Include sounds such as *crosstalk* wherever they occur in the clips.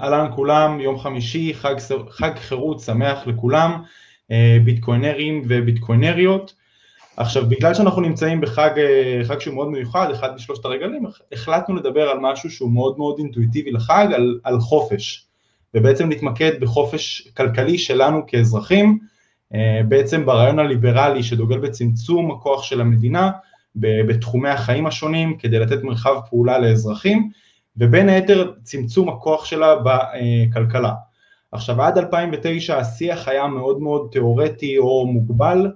אהלן כולם, יום חמישי, חג, חג חירות שמח לכולם, ביטקוינרים וביטקוינריות. עכשיו, בגלל שאנחנו נמצאים בחג חג שהוא מאוד מיוחד, אחד משלושת הרגלים, החלטנו לדבר על משהו שהוא מאוד מאוד אינטואיטיבי לחג, על, על חופש, ובעצם נתמקד בחופש כלכלי שלנו כאזרחים, בעצם ברעיון הליברלי שדוגל בצמצום הכוח של המדינה בתחומי החיים השונים כדי לתת מרחב פעולה לאזרחים, ובין היתר צמצום הכוח שלה בכלכלה. עכשיו עד 2009 השיח היה מאוד מאוד תיאורטי או מוגבל,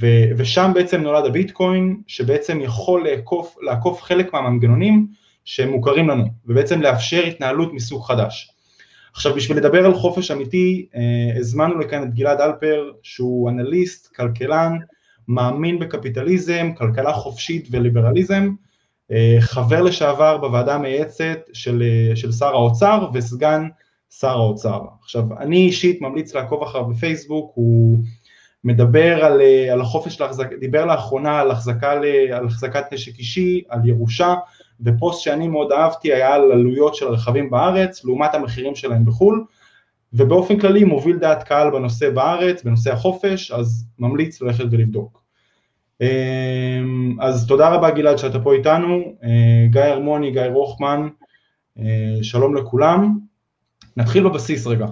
ו- ושם בעצם נולד הביטקוין, שבעצם יכול לעקוף, לעקוף חלק מהמנגנונים שמוכרים לנו, ובעצם לאפשר התנהלות מסוג חדש. עכשיו בשביל לדבר על חופש אמיתי, אה, הזמנו לכאן את גלעד אלפר, שהוא אנליסט, כלכלן, מאמין בקפיטליזם, כלכלה חופשית וליברליזם, חבר לשעבר בוועדה המייעצת של, אה, של שר האוצר וסגן שר האוצר. עכשיו, אני אישית ממליץ לעקוב אחריו בפייסבוק, הוא מדבר על, אה, על החופש להחזק, דיבר לאחרונה על, החזקה, על החזקת נשק אישי, על ירושה, ופוסט שאני מאוד אהבתי היה על עלויות של רכבים בארץ לעומת המחירים שלהם בחו"ל, ובאופן כללי מוביל דעת קהל בנושא בארץ, בנושא החופש, אז ממליץ ללכת ולבדוק. אז תודה רבה גלעד שאתה פה איתנו, גיא הרמוני, גיא רוחמן, שלום לכולם. נתחיל בבסיס רגע.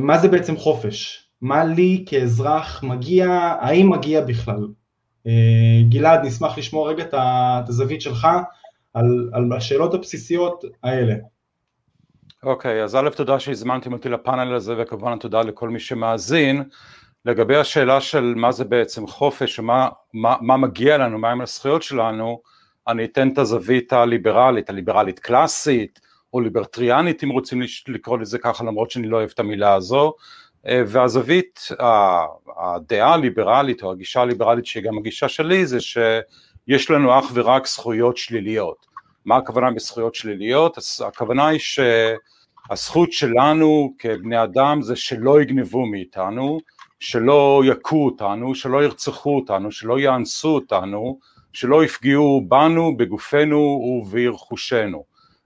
מה זה בעצם חופש? מה לי כאזרח מגיע, האם מגיע בכלל? גלעד, נשמח לשמוע רגע את הזווית שלך על, על השאלות הבסיסיות האלה. אוקיי, okay, אז א', תודה שהזמנתם אותי לפאנל הזה, וכמובן תודה לכל מי שמאזין. לגבי השאלה של מה זה בעצם חופש, ומה מה, מה מגיע לנו, מהם הזכויות שלנו, אני אתן את הזווית הליברלית, הליברלית קלאסית, או ליברטריאנית אם רוצים לקרוא לזה ככה, למרות שאני לא אוהב את המילה הזו, אה, והזווית, הדעה הליברלית או הגישה הליברלית שהיא גם הגישה שלי זה שיש לנו אך ורק זכויות שליליות. מה הכוונה בזכויות שליליות? הכוונה היא שהזכות שלנו כבני אדם זה שלא יגנבו מאיתנו, שלא יכו אותנו, שלא ירצחו אותנו, שלא יאנסו אותנו, שלא יפגעו בנו, בגופנו וברכושנו.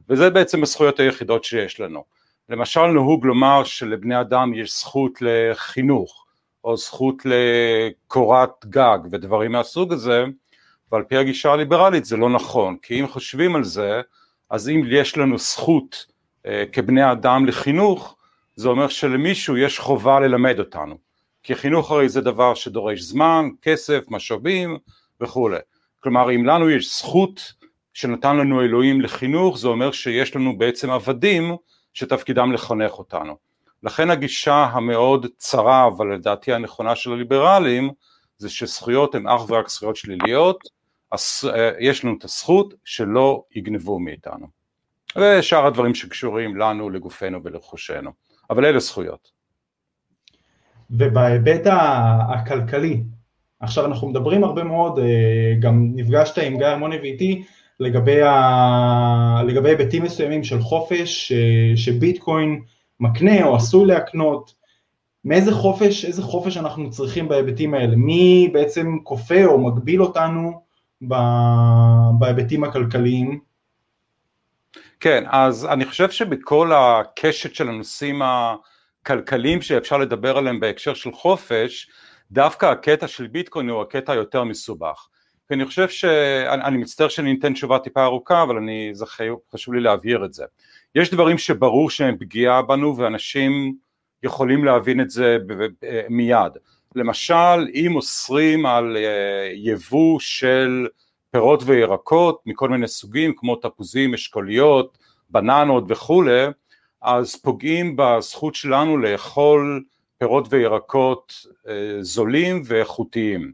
וזה בעצם הזכויות היחידות שיש לנו. למשל נהוג לומר שלבני אדם יש זכות לחינוך, או זכות לקורת גג ודברים מהסוג הזה, ועל פי הגישה הליברלית זה לא נכון, כי אם חושבים על זה, אז אם יש לנו זכות אה, כבני אדם לחינוך, זה אומר שלמישהו יש חובה ללמד אותנו, כי חינוך הרי זה דבר שדורש זמן, כסף, משאבים וכולי, כלומר אם לנו יש זכות שנתן לנו אלוהים לחינוך, זה אומר שיש לנו בעצם עבדים שתפקידם לחנך אותנו. לכן הגישה המאוד צרה, אבל לדעתי הנכונה של הליברלים, זה שזכויות הן אך ורק זכויות שליליות, אה, יש לנו את הזכות שלא יגנבו מאיתנו. ושאר הדברים שקשורים לנו, לגופנו ולרכושנו. אבל אלה זכויות. ובהיבט הכלכלי, עכשיו אנחנו מדברים הרבה מאוד, אה, גם נפגשת עם גיא הרמוני ואיתי, לגבי, ה... לגבי היבטים מסוימים של חופש שביטקוין מקנה או עשוי להקנות, מאיזה חופש, איזה חופש אנחנו צריכים בהיבטים האלה, מי בעצם כופה או מגביל אותנו בהיבטים הכלכליים? כן, אז אני חושב שבכל הקשת של הנושאים הכלכליים שאפשר לדבר עליהם בהקשר של חופש, דווקא הקטע של ביטקוין הוא הקטע היותר מסובך. כי אני חושב ש... אני, אני מצטער שאני אתן תשובה טיפה ארוכה, אבל אני, זה חשוב לי להבהיר את זה. יש דברים שברור שהם פגיעה בנו ואנשים יכולים להבין את זה מיד. למשל, אם אוסרים על אה, יבוא של פירות וירקות מכל מיני סוגים, כמו תפוזים, אשכוליות, בננות וכולי, אז פוגעים בזכות שלנו לאכול פירות וירקות אה, זולים ואיכותיים.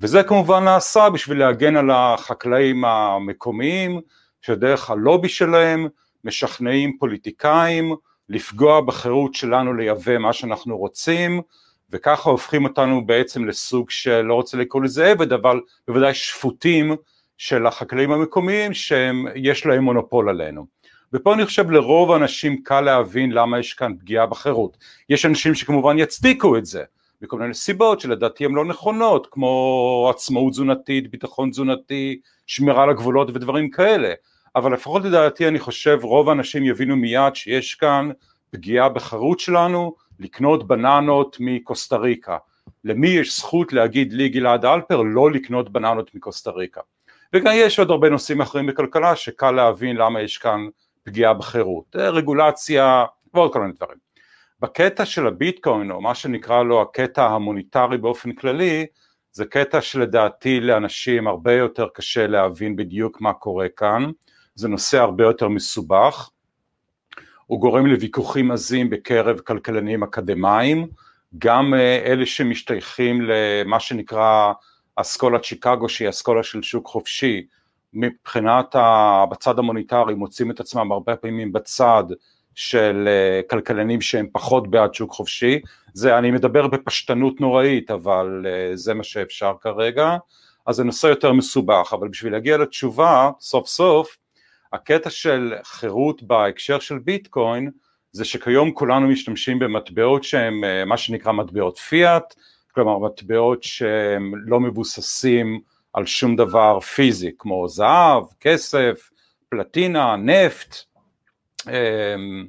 וזה כמובן נעשה בשביל להגן על החקלאים המקומיים שדרך הלובי שלהם משכנעים פוליטיקאים לפגוע בחירות שלנו לייבא מה שאנחנו רוצים וככה הופכים אותנו בעצם לסוג של, לא רוצה לקרוא לזה עבד, אבל בוודאי שפוטים של החקלאים המקומיים שיש להם מונופול עלינו. ופה אני חושב לרוב האנשים קל להבין למה יש כאן פגיעה בחירות. יש אנשים שכמובן יצדיקו את זה, מכל מיני סיבות שלדעתי הן לא נכונות, כמו עצמאות תזונתית, ביטחון תזונתי, שמירה על הגבולות ודברים כאלה. אבל לפחות לדעתי אני חושב רוב האנשים יבינו מיד שיש כאן פגיעה בחירות שלנו לקנות בננות מקוסטה ריקה. למי יש זכות להגיד לי גלעד אלפר לא לקנות בננות מקוסטה ריקה. וגם יש עוד הרבה נושאים אחרים בכלכלה שקל להבין למה יש כאן פגיעה בחירות, רגולציה ועוד כל מיני דברים. בקטע של הביטקוין או מה שנקרא לו הקטע המוניטרי באופן כללי זה קטע שלדעתי לאנשים הרבה יותר קשה להבין בדיוק מה קורה כאן, זה נושא הרבה יותר מסובך, הוא גורם לוויכוחים עזים בקרב כלכלנים אקדמאים, גם אה, אלה שמשתייכים למה שנקרא אסכולת שיקגו שהיא אסכולה של שוק חופשי, מבחינת בצד המוניטרי מוצאים את עצמם הרבה פעמים בצד של אה, כלכלנים שהם פחות בעד שוק חופשי, זה אני מדבר בפשטנות נוראית אבל אה, זה מה שאפשר כרגע, אז זה נושא יותר מסובך, אבל בשביל להגיע לתשובה סוף סוף הקטע של חירות בהקשר של ביטקוין זה שכיום כולנו משתמשים במטבעות שהן אה, מה שנקרא מטבעות פיאט, כלומר מטבעות שהם לא מבוססים על שום דבר פיזי כמו זהב, כסף, פלטינה, נפט, אמ,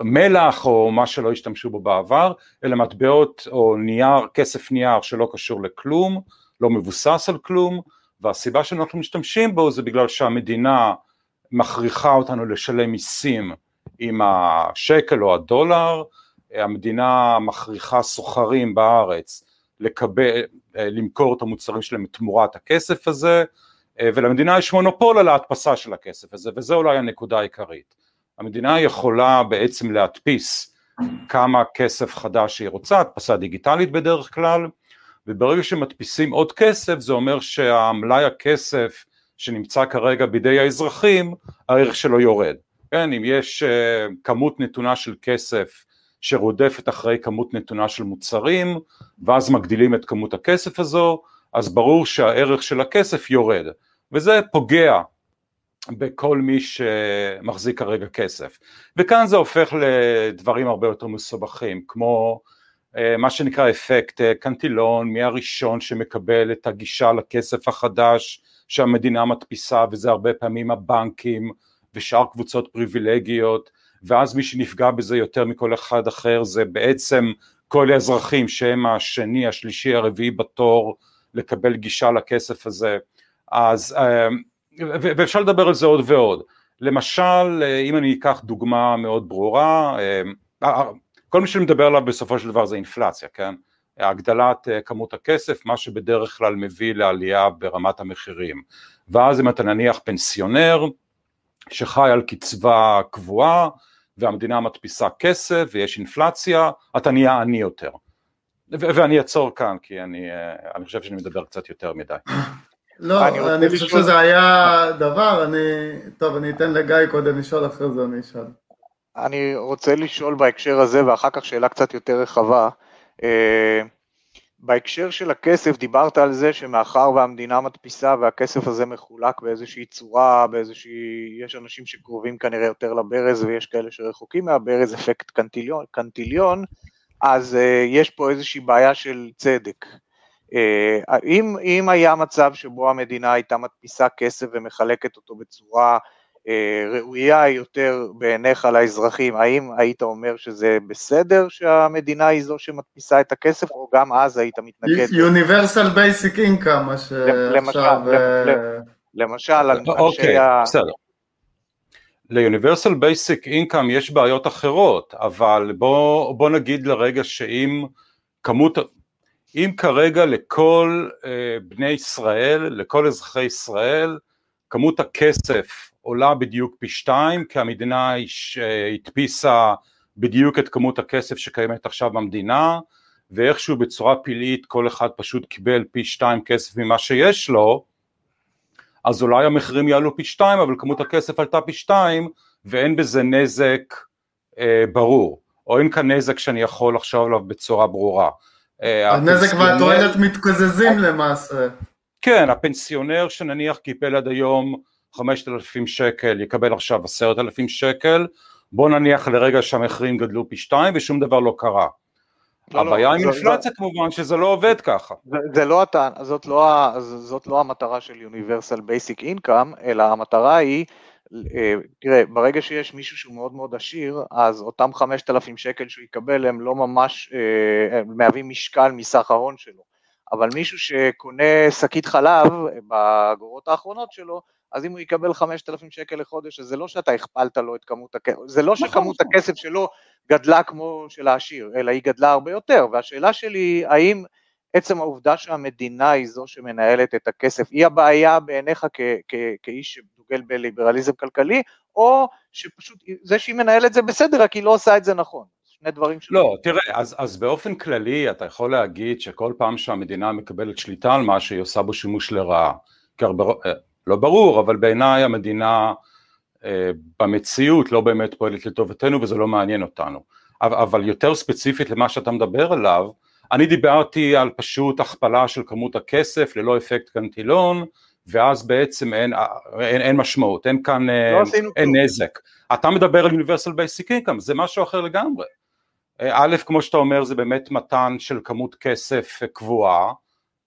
מלח או מה שלא השתמשו בו בעבר, אלא מטבעות או נייר, כסף נייר שלא קשור לכלום, לא מבוסס על כלום, והסיבה שאנחנו משתמשים בו זה בגלל שהמדינה מכריחה אותנו לשלם מיסים עם השקל או הדולר, המדינה מכריחה סוחרים בארץ לקבל, למכור את המוצרים שלהם תמורת הכסף הזה, ולמדינה יש מונופול על ההדפסה של הכסף הזה, וזה אולי הנקודה העיקרית. המדינה יכולה בעצם להדפיס כמה כסף חדש שהיא רוצה, הדפסה דיגיטלית בדרך כלל, וברגע שמדפיסים עוד כסף זה אומר שהמלאי הכסף שנמצא כרגע בידי האזרחים, הערך שלו יורד. כן, אם יש uh, כמות נתונה של כסף שרודפת אחרי כמות נתונה של מוצרים, ואז מגדילים את כמות הכסף הזו, אז ברור שהערך של הכסף יורד, וזה פוגע בכל מי שמחזיק כרגע כסף. וכאן זה הופך לדברים הרבה יותר מסובכים, כמו אה, מה שנקרא אפקט אה, קנטילון, מי הראשון שמקבל את הגישה לכסף החדש שהמדינה מדפיסה, וזה הרבה פעמים הבנקים ושאר קבוצות פריבילגיות, ואז מי שנפגע בזה יותר מכל אחד אחר זה בעצם כל האזרחים שהם השני, השלישי, הרביעי בתור לקבל גישה לכסף הזה. אז אה, ואפשר לדבר על זה עוד ועוד. למשל, אם אני אקח דוגמה מאוד ברורה, אה, אה, כל מי שמדבר עליו בסופו של דבר זה אינפלציה, כן? הגדלת אה, כמות הכסף, מה שבדרך כלל מביא לעלייה ברמת המחירים. ואז אם אתה נניח פנסיונר שחי על קצבה קבועה והמדינה מדפיסה כסף ויש אינפלציה, אתה נהיה עני יותר. ואני אעצור כאן כי אני, אני חושב שאני מדבר קצת יותר מדי. לא, אני, אני חושב לשאול... שזה היה דבר, אני... טוב, אני אתן לגיא קודם לשאול, אחרי זה אני אשאל. אני רוצה לשאול בהקשר הזה, ואחר כך שאלה קצת יותר רחבה. אה, בהקשר של הכסף, דיברת על זה שמאחר והמדינה מדפיסה והכסף הזה מחולק באיזושהי צורה, באיזושהי... יש אנשים שקרובים כנראה יותר לברז ויש כאלה שרחוקים מהברז, אפקט קנטיליון, קנטיליון אז uh, יש פה איזושהי בעיה של צדק. אה, אם, אם היה מצב שבו המדינה הייתה מדפיסה כסף ומחלקת אותו בצורה ראויה יותר בעיניך לאזרחים, האם היית אומר שזה בסדר שהמדינה היא זו שמדפיסה את הכסף, או גם אז היית מתנגד? Universal Basic Income, מה שעכשיו... למשל, על אנשי ה... בסדר. ל-Universal Basic Income יש בעיות אחרות, אבל בוא, בוא נגיד לרגע שאם כמות, אם כרגע לכל אה, בני ישראל, לכל אזרחי ישראל, כמות הכסף עולה בדיוק פי שתיים, כי המדינה אה, הדפיסה בדיוק את כמות הכסף שקיימת עכשיו במדינה, ואיכשהו בצורה פלאית כל אחד פשוט קיבל פי שתיים כסף ממה שיש לו, אז אולי המחירים יעלו פי שתיים, אבל כמות הכסף עלתה פי שתיים, ואין בזה נזק אה, ברור, או אין כאן נזק שאני יכול לחשוב עליו בצורה ברורה. אה, הנזק והתועלת מתקזזים למעשה. כן, הפנסיונר שנניח קיבל עד היום 5,000 שקל יקבל עכשיו 10,000 שקל, בוא נניח לרגע שהמחירים גדלו פי שתיים ושום דבר לא קרה. לא, לא הבעיה לא, עם אינפלציה כמובן שזה לא עובד ככה. זה, זה לא, זאת, לא, זאת לא המטרה של Universal Basic Income, אלא המטרה היא אה, תראה, ברגע שיש מישהו שהוא מאוד מאוד עשיר, אז אותם 5,000 שקל שהוא יקבל הם לא ממש אה, הם מהווים משקל מסך ההון שלו, אבל מישהו שקונה שקית חלב באגורות האחרונות שלו, אז אם הוא יקבל 5,000 שקל לחודש, אז זה לא שאתה הכפלת לו את כמות הכסף, זה לא נכון, שכמות נכון. הכסף שלו גדלה כמו של העשיר, אלא היא גדלה הרבה יותר, והשאלה שלי האם עצם העובדה שהמדינה היא זו שמנהלת את הכסף, היא הבעיה בעיניך כאיש שדוגל בליברליזם כלכלי, או שפשוט זה שהיא מנהלת זה בסדר, רק היא לא עושה את זה נכון. שני דברים שלא. לא, תראה, אז, אז באופן כללי אתה יכול להגיד שכל פעם שהמדינה מקבלת שליטה על משהו היא עושה בו שימוש לרעה. הרבה, אה, לא ברור, אבל בעיניי המדינה אה, במציאות לא באמת פועלת לטובתנו וזה לא מעניין אותנו. אבל, אבל יותר ספציפית למה שאתה מדבר עליו, אני דיברתי על פשוט הכפלה של כמות הכסף ללא אפקט קנטילון, ואז בעצם אין, אין, אין משמעות, אין כאן אה, לא אין נזק. אתה מדבר על Universal Basic Income, זה משהו אחר לגמרי. אה, א', כמו שאתה אומר, זה באמת מתן של כמות כסף קבועה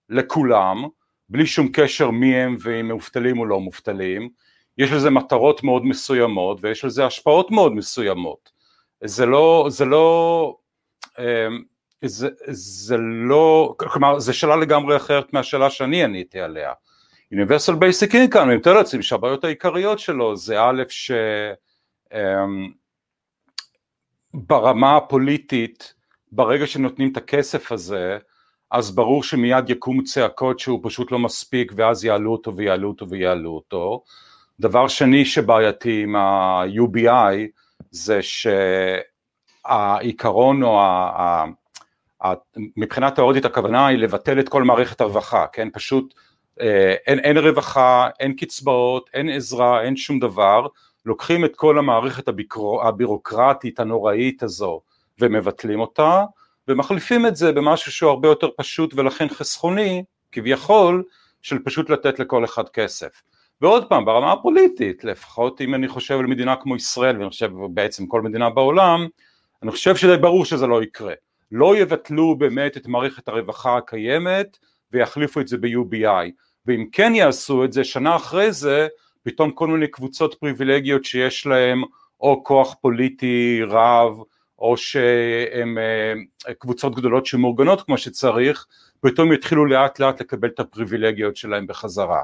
לכולם, בלי שום קשר מי הם ואם מובטלים או לא מובטלים. יש לזה מטרות מאוד מסוימות ויש לזה השפעות מאוד מסוימות. זה לא, זה לא, אה, זה, זה לא, כלומר זו שאלה לגמרי אחרת מהשאלה שאני עניתי עליה. Universal Basic Income, אני מתאר לעצמי שהבעיות העיקריות שלו זה א' ש... אמ, ברמה הפוליטית, ברגע שנותנים את הכסף הזה, אז ברור שמיד יקומו צעקות שהוא פשוט לא מספיק ואז יעלו אותו ויעלו אותו ויעלו אותו. דבר שני שבעייתי עם ה-UBI זה שהעיקרון או ה... מבחינה תאורטית הכוונה היא לבטל את כל מערכת הרווחה, כן? פשוט אה, אין, אין רווחה, אין קצבאות, אין עזרה, אין שום דבר, לוקחים את כל המערכת הבירוק, הבירוקרטית הנוראית הזו ומבטלים אותה, ומחליפים את זה במשהו שהוא הרבה יותר פשוט ולכן חסכוני, כביכול, של פשוט לתת לכל אחד כסף. ועוד פעם, ברמה הפוליטית, לפחות אם אני חושב על מדינה כמו ישראל, ואני חושב בעצם כל מדינה בעולם, אני חושב שדי ברור שזה לא יקרה. לא יבטלו באמת את מערכת הרווחה הקיימת ויחליפו את זה ב-UBI ואם כן יעשו את זה שנה אחרי זה פתאום כל מיני קבוצות פריבילגיות שיש להם או כוח פוליטי רב או שהן אה, קבוצות גדולות שמאורגנות כמו שצריך פתאום יתחילו לאט לאט לקבל את הפריבילגיות שלהם בחזרה.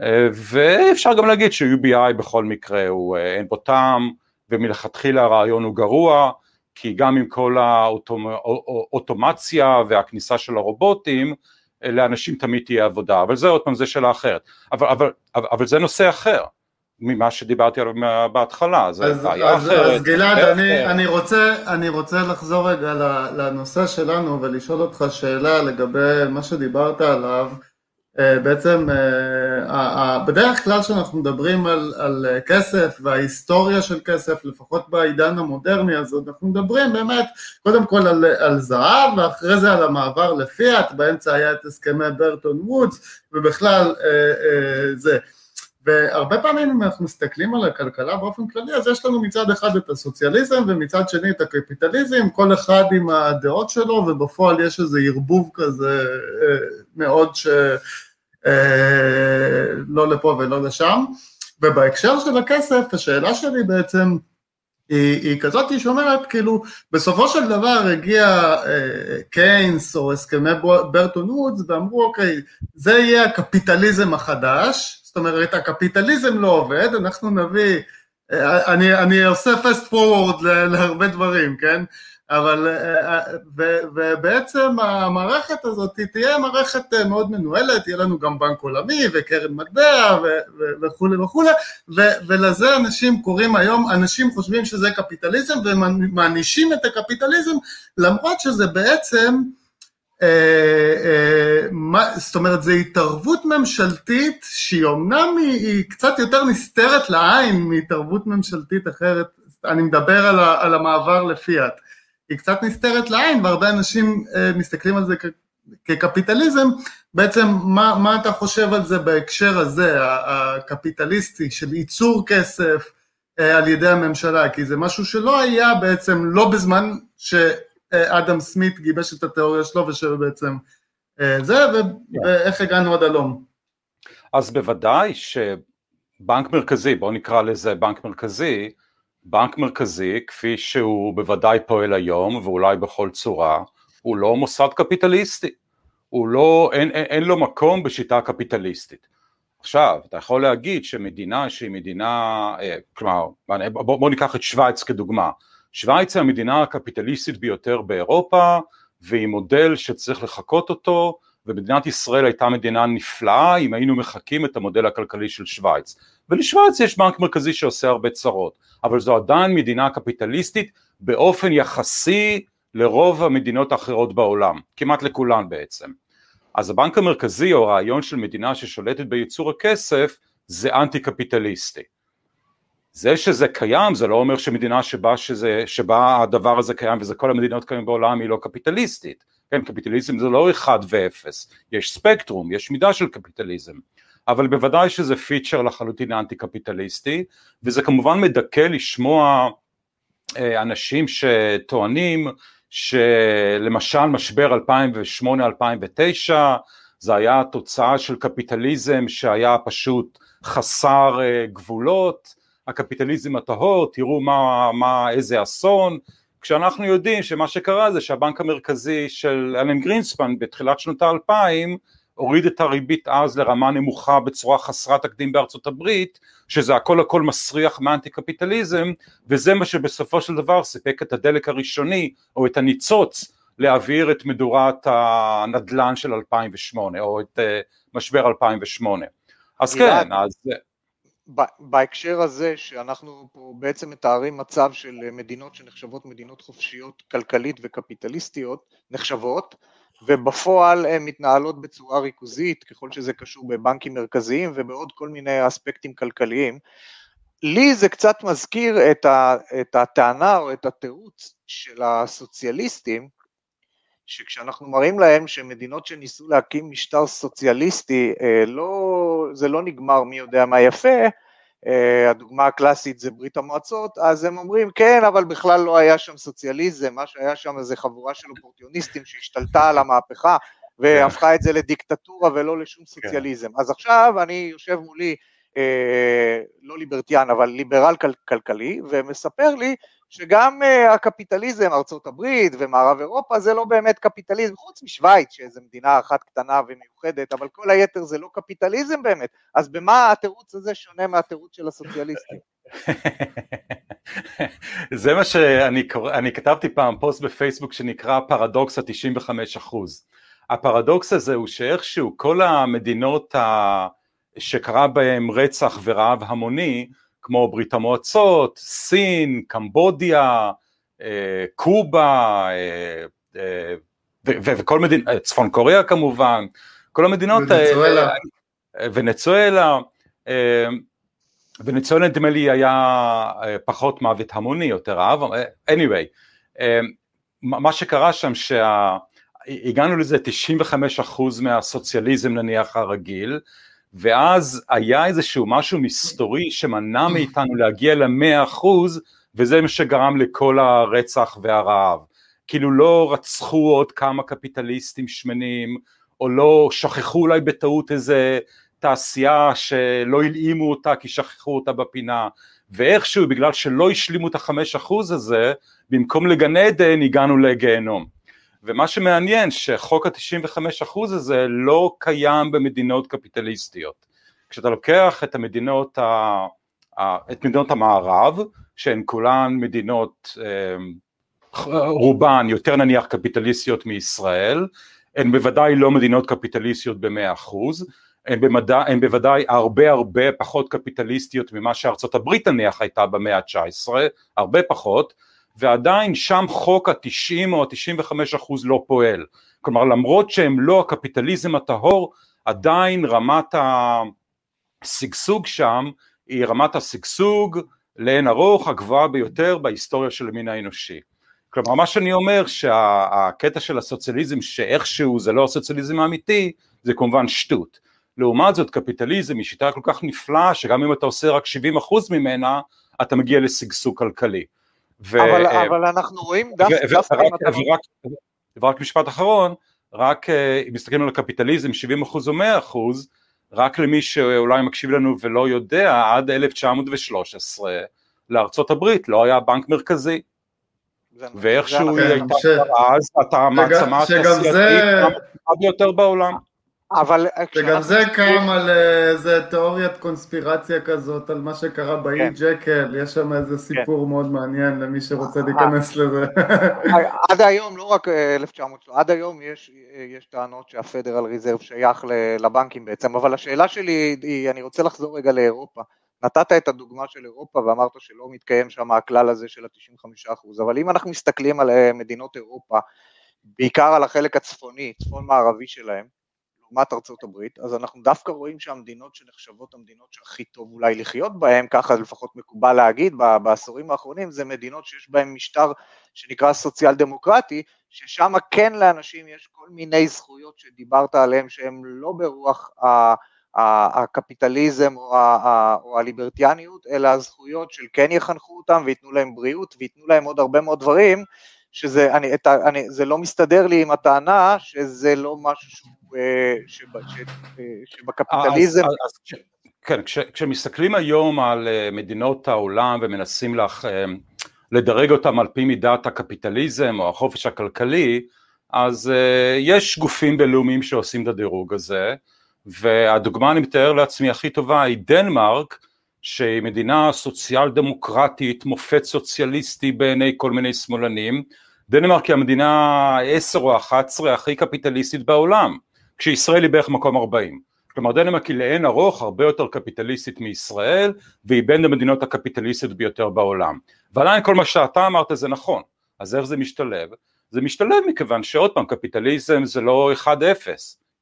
אה, ואפשר גם להגיד ש-UBI בכל מקרה הוא אה, אין בו טעם ומלכתחילה הרעיון הוא גרוע כי גם עם כל האוטומציה והכניסה של הרובוטים, לאנשים תמיד תהיה עבודה, אבל זה עוד פעם, זה שאלה אחרת. אבל, אבל, אבל, אבל זה נושא אחר. ממה שדיברתי עליו בהתחלה, זה אז, בעיה אז, אחרת. אז גלעד, אני, אני, רוצה, אני רוצה לחזור רגע לנושא שלנו ולשאול אותך שאלה לגבי מה שדיברת עליו, בעצם אה, בדרך כלל כשאנחנו מדברים על, על כסף וההיסטוריה של כסף, לפחות בעידן המודרני הזה, אנחנו מדברים באמת קודם כל על, על זהב ואחרי זה על המעבר לפיאט, באמצע היה את הסכמי ברטון וודס ובכלל אה, זה. והרבה פעמים אם אנחנו מסתכלים על הכלכלה באופן כללי, אז יש לנו מצד אחד את הסוציאליזם ומצד שני את הקפיטליזם, כל אחד עם הדעות שלו, ובפועל יש איזה ערבוב כזה מאוד ש... אה, לא לפה ולא לשם, ובהקשר של הכסף, השאלה שלי בעצם היא, היא כזאת שאומרת, כאילו, בסופו של דבר הגיע אה, קיינס או הסכמי ברטון וודס ואמרו, אוקיי, זה יהיה הקפיטליזם החדש, זאת אומרת, הקפיטליזם לא עובד, אנחנו נביא, אה, אני, אני עושה fast forward להרבה דברים, כן? אבל, אה, אה, ובעצם המערכת הזאת תהיה מערכת מאוד מנוהלת, יהיה לנו גם בנק עולמי וקרן מטבע וכולי וכולי, ולזה אנשים קוראים היום, אנשים חושבים שזה קפיטליזם ומענישים את הקפיטליזם, למרות שזה בעצם, זאת אומרת, זו התערבות ממשלתית שהיא אומנם היא, היא קצת יותר נסתרת לעין מהתערבות ממשלתית אחרת, אני מדבר על, על המעבר לפיאט. היא קצת נסתרת לעין והרבה אנשים אה, מסתכלים על זה כקפיטליזם, בעצם מה, מה אתה חושב על זה בהקשר הזה, הקפיטליסטי של ייצור כסף אה, על ידי הממשלה, כי זה משהו שלא היה בעצם, לא בזמן שאדם סמית גיבש את התיאוריה שלו ושבעצם אה, זה, כן. ואיך הגענו עד הלום. אז בוודאי ש... בנק מרכזי, בואו נקרא לזה בנק מרכזי, בנק מרכזי כפי שהוא בוודאי פועל היום ואולי בכל צורה, הוא לא מוסד קפיטליסטי, הוא לא, אין, אין, אין לו מקום בשיטה קפיטליסטית. עכשיו, אתה יכול להגיד שמדינה שהיא מדינה, אה, כלומר, בוא, בוא ניקח את שווייץ כדוגמה, שווייץ היא המדינה הקפיטליסטית ביותר באירופה, והיא מודל שצריך לחקות אותו, ומדינת ישראל הייתה מדינה נפלאה אם היינו מחקים את המודל הכלכלי של שווייץ. ולשווייץ יש בנק מרכזי שעושה הרבה צרות, אבל זו עדיין מדינה קפיטליסטית באופן יחסי לרוב המדינות האחרות בעולם, כמעט לכולן בעצם. אז הבנק המרכזי או הרעיון של מדינה ששולטת בייצור הכסף זה אנטי קפיטליסטי. זה שזה קיים זה לא אומר שמדינה שבה, שזה, שבה הדבר הזה קיים וזה כל המדינות קיימות בעולם היא לא קפיטליסטית, כן קפיטליזם זה לא אחד ואפס, יש ספקטרום, יש מידה של קפיטליזם, אבל בוודאי שזה פיצ'ר לחלוטין אנטי קפיטליסטי וזה כמובן מדכא לשמוע אה, אנשים שטוענים שלמשל משבר 2008-2009 זה היה תוצאה של קפיטליזם שהיה פשוט חסר אה, גבולות, הקפיטליזם הטהור, תראו מה, מה, איזה אסון, כשאנחנו יודעים שמה שקרה זה שהבנק המרכזי של אלן גרינספן בתחילת שנות האלפיים הוריד את הריבית אז לרמה נמוכה בצורה חסרת תקדים בארצות הברית, שזה הכל הכל מסריח מאנטי קפיטליזם, וזה מה שבסופו של דבר סיפק את הדלק הראשוני, או את הניצוץ, להעביר את מדורת הנדל"ן של 2008, או את uh, משבר 2008. אז כן, אז... בהקשר הזה שאנחנו פה בעצם מתארים מצב של מדינות שנחשבות מדינות חופשיות כלכלית וקפיטליסטיות, נחשבות, ובפועל הן מתנהלות בצורה ריכוזית ככל שזה קשור בבנקים מרכזיים ובעוד כל מיני אספקטים כלכליים. לי זה קצת מזכיר את, ה, את הטענה או את התירוץ של הסוציאליסטים, שכשאנחנו מראים להם שמדינות שניסו להקים משטר סוציאליסטי, אה, לא, זה לא נגמר מי יודע מה יפה, אה, הדוגמה הקלאסית זה ברית המועצות, אז הם אומרים כן, אבל בכלל לא היה שם סוציאליזם, מה שהיה שם זה חבורה של אופורטיוניסטים שהשתלטה על המהפכה והפכה את זה לדיקטטורה ולא לשום כן. סוציאליזם. אז עכשיו אני יושב מולי, אה, לא ליברטריאן, אבל ליברל כל, כלכלי, ומספר לי שגם uh, הקפיטליזם, ארצות הברית ומערב אירופה זה לא באמת קפיטליזם, חוץ משוויץ שזו מדינה אחת קטנה ומיוחדת, אבל כל היתר זה לא קפיטליזם באמת, אז במה התירוץ הזה שונה מהתירוץ של הסוציאליסטים? *laughs* זה מה שאני אני כתבתי פעם פוסט בפייסבוק שנקרא פרדוקס ה-95 אחוז. הפרדוקס הזה הוא שאיכשהו כל המדינות ה... שקרה בהם רצח ורעב המוני, כמו ברית המועצות, סין, קמבודיה, אה, קובה, אה, אה, וכל מדינה, צפון קוריאה כמובן, כל המדינות ונצואלה. ונצואלה, ונצואלה נדמה לי היה פחות מוות המוני, יותר אהב, anyway, מה שקרה שם שהגענו לזה 95% מהסוציאליזם נניח הרגיל, ואז היה איזשהו משהו מסתורי שמנע מאיתנו להגיע למאה אחוז וזה מה שגרם לכל הרצח והרעב. כאילו לא רצחו עוד כמה קפיטליסטים שמנים או לא שכחו אולי בטעות איזה תעשייה שלא הלאימו אותה כי שכחו אותה בפינה ואיכשהו בגלל שלא השלימו את החמש אחוז הזה במקום לגן עדן הגענו לגיהנום ומה שמעניין שחוק ה-95% הזה לא קיים במדינות קפיטליסטיות. כשאתה לוקח את המדינות, ה... את מדינות המערב, שהן כולן מדינות, אה, רובן יותר נניח קפיטליסטיות מישראל, הן בוודאי לא מדינות קפיטליסטיות במאה אחוז, הן, במדע, הן בוודאי הרבה הרבה פחות קפיטליסטיות ממה שארצות הברית נניח הייתה במאה ה-19, הרבה פחות, ועדיין שם חוק ה-90 או ה-95 אחוז לא פועל. כלומר למרות שהם לא הקפיטליזם הטהור, עדיין רמת השגשוג שם היא רמת השגשוג לאין ארוך הגבוהה ביותר בהיסטוריה של המין האנושי. כלומר מה שאני אומר שהקטע של הסוציאליזם שאיכשהו זה לא הסוציאליזם האמיתי זה כמובן שטות. לעומת זאת קפיטליזם היא שיטה כל כך נפלאה שגם אם אתה עושה רק 70% ממנה אתה מגיע לשגשוג כלכלי. ו... אבל, אה, אבל אנחנו רואים דווקא... ורק, ורק, ורק משפט אחרון, רק אה, אם מסתכלים על הקפיטליזם 70% או 100%, רק למי שאולי מקשיב לנו ולא יודע, עד 1913 לארצות הברית לא היה בנק מרכזי. ואיכשהו היא הייתה אז, אתה המעצמה התעשייתית ביותר בעולם. אבל... וגם זה קם על איזה תיאוריית קונספירציה כזאת, על מה שקרה באי כן. ג'קל, יש שם איזה כן. סיפור מאוד מעניין למי שרוצה אה. להיכנס לזה. עד היום, לא רק 1900, עד היום יש טענות שהפדרל ריזרב שייך לבנקים בעצם, אבל השאלה שלי היא, אני רוצה לחזור רגע לאירופה. נתת את הדוגמה של אירופה ואמרת שלא מתקיים שם הכלל הזה של ה-95%, אבל אם אנחנו מסתכלים על אה, מדינות אירופה, בעיקר על החלק הצפוני, צפון מערבי שלהם, לעומת ארצות הברית, אז אנחנו דווקא רואים שהמדינות שנחשבות המדינות שהכי טוב אולי לחיות בהן, ככה לפחות מקובל להגיד בעשורים האחרונים, זה מדינות שיש בהן משטר שנקרא סוציאל דמוקרטי, ששם כן לאנשים יש כל מיני זכויות שדיברת עליהן שהן לא ברוח ה... הקפיטליזם או, ה, או הליברטיאניות, אלא הזכויות של כן יחנכו אותם וייתנו להם בריאות וייתנו להם עוד הרבה מאוד דברים, שזה אני, את, אני, זה לא מסתדר לי עם הטענה שזה לא משהו אה, שב, אה, שבקפיטליזם... אז, אז, כן, כש, כשמסתכלים היום על אה, מדינות העולם ומנסים לך, לדרג אותם על פי מידת הקפיטליזם או החופש הכלכלי, אז יש גופים בינלאומיים שעושים את הדירוג הזה, והדוגמה אני מתאר לעצמי הכי טובה היא דנמרק שהיא מדינה סוציאל דמוקרטית, מופת סוציאליסטי בעיני כל מיני שמאלנים, דנמרק היא המדינה ה-10 או ה-11 הכי קפיטליסטית בעולם, כשישראל היא בערך מקום 40. כלומר דנמרק היא לאין ארוך הרבה יותר קפיטליסטית מישראל, והיא בין המדינות הקפיטליסטיות ביותר בעולם. ועדיין כל מה שאתה אמרת זה נכון, אז איך זה משתלב? זה משתלב מכיוון שעוד פעם קפיטליזם זה לא 1-0,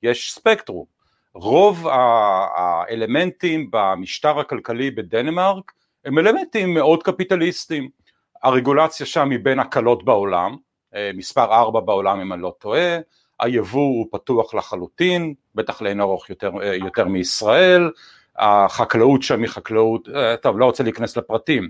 יש ספקטרום. רוב האלמנטים במשטר הכלכלי בדנמרק הם אלמנטים מאוד קפיטליסטיים. הרגולציה שם היא בין הקלות בעולם, אה, מספר ארבע בעולם אם אני לא טועה, היבוא הוא פתוח לחלוטין, בטח לאין ארוך יותר, אה, יותר מישראל, החקלאות שם היא חקלאות, אה, טוב לא רוצה להיכנס לפרטים,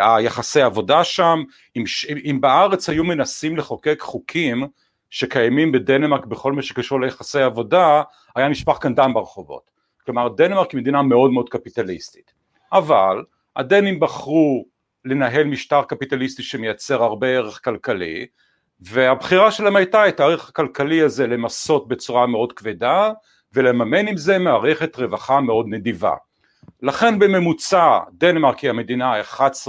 היחסי עבודה שם, אם, אם בארץ היו מנסים לחוקק חוקים שקיימים בדנמרק בכל מה שקשור ליחסי עבודה, היה נשפך כאן דם ברחובות. כלומר דנמרק היא מדינה מאוד מאוד קפיטליסטית. אבל הדנים בחרו לנהל משטר קפיטליסטי שמייצר הרבה ערך כלכלי, והבחירה שלהם הייתה את הערך הכלכלי הזה למסות בצורה מאוד כבדה, ולממן עם זה מערכת רווחה מאוד נדיבה. לכן בממוצע דנמרק היא המדינה ה-11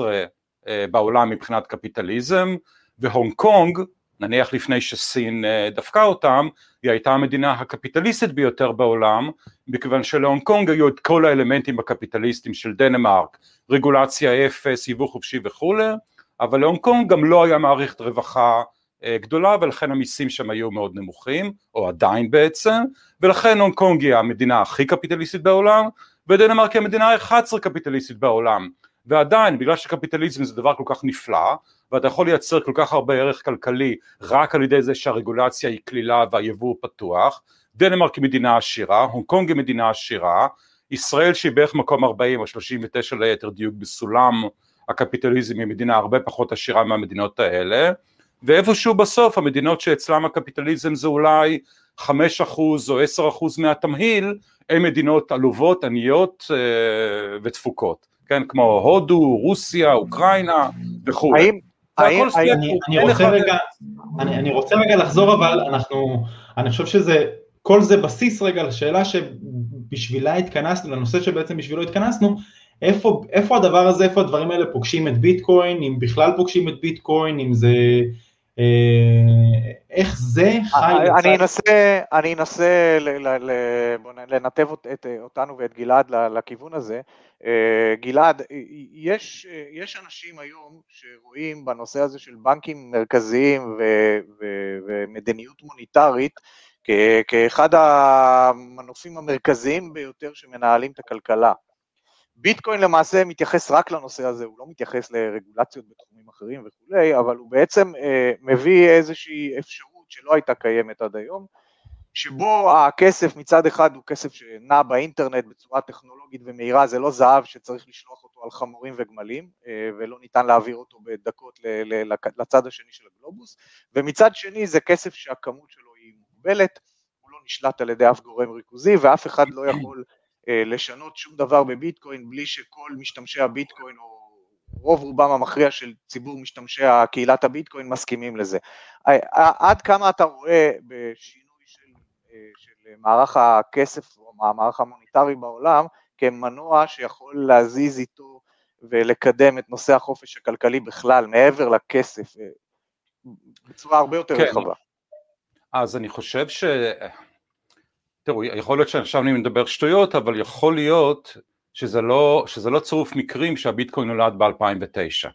אה, בעולם מבחינת קפיטליזם, והונג קונג נניח לפני שסין אה, דפקה אותם, היא הייתה המדינה הקפיטליסטית ביותר בעולם, מכיוון שלהונג קונג היו את כל האלמנטים הקפיטליסטיים של דנמרק, רגולציה אפס, יבוא חופשי וכולי, אבל להונג קונג גם לא היה מערכת רווחה אה, גדולה ולכן המיסים שם היו מאוד נמוכים, או עדיין בעצם, ולכן הונג קונג היא המדינה הכי קפיטליסטית בעולם, ודנמרק היא המדינה ה-11 קפיטליסטית בעולם. ועדיין בגלל שקפיטליזם זה דבר כל כך נפלא ואתה יכול לייצר כל כך הרבה ערך כלכלי רק על ידי זה שהרגולציה היא קלילה והיבוא פתוח, דנמרק היא מדינה עשירה, הונג קונג היא מדינה עשירה, ישראל שהיא בערך מקום 40 או 39 ליתר דיוק בסולם הקפיטליזם היא מדינה הרבה פחות עשירה מהמדינות האלה ואיפשהו בסוף המדינות שאצלם הקפיטליזם זה אולי 5% או 10% מהתמהיל הן מדינות עלובות, עניות אה, ותפוקות כן, כמו הודו, רוסיה, אוקראינה וכו'. האם, האם, אני, אני, רוצה רגע, אני, אני רוצה רגע לחזור אבל אנחנו, אני חושב שזה, כל זה בסיס רגע לשאלה שבשבילה התכנסנו, לנושא שבעצם בשבילו התכנסנו, איפה, איפה הדבר הזה, איפה הדברים האלה פוגשים את ביטקוין, אם בכלל פוגשים את ביטקוין, אם זה, אה, איך זה חי לצד... אני אנסה, אני אנסה לנתב אותנו ואת גלעד לכיוון הזה. אה, גלעד, יש, יש אנשים היום שרואים בנושא הזה של בנקים מרכזיים ו, ו, ומדיניות מוניטרית כאחד המנופים המרכזיים ביותר שמנהלים את הכלכלה. ביטקוין למעשה מתייחס רק לנושא הזה, הוא לא מתייחס לרגולציות בתחומים אחרים וכולי, אבל הוא בעצם אה, מביא איזושהי אפשרות שלא הייתה קיימת עד היום, שבו הכסף מצד אחד הוא כסף שנע באינטרנט בצורה טכנולוגית ומהירה, זה לא זהב שצריך לשלוח אותו על חמורים וגמלים אה, ולא ניתן להעביר אותו בדקות לצד השני של הגלובוס, ומצד שני זה כסף שהכמות שלו היא מוגבלת, הוא לא נשלט על ידי אף גורם ריכוזי ואף אחד לא יכול אה, לשנות שום דבר בביטקוין בלי שכל משתמשי הביטקוין או רוב רובם המכריע של ציבור משתמשי קהילת הביטקוין מסכימים לזה. עד כמה אתה רואה בשינוי של, מערך הכסף או המערך המוניטרי בעולם כמנוע שיכול להזיז איתו ולקדם את נושא החופש הכלכלי בכלל, מעבר לכסף, בצורה הרבה יותר כן. רחבה. אז אני חושב ש... תראו, יכול להיות שעכשיו אני מדבר שטויות, אבל יכול להיות שזה לא, שזה לא צירוף מקרים שהביטקוין נולד ב-2009.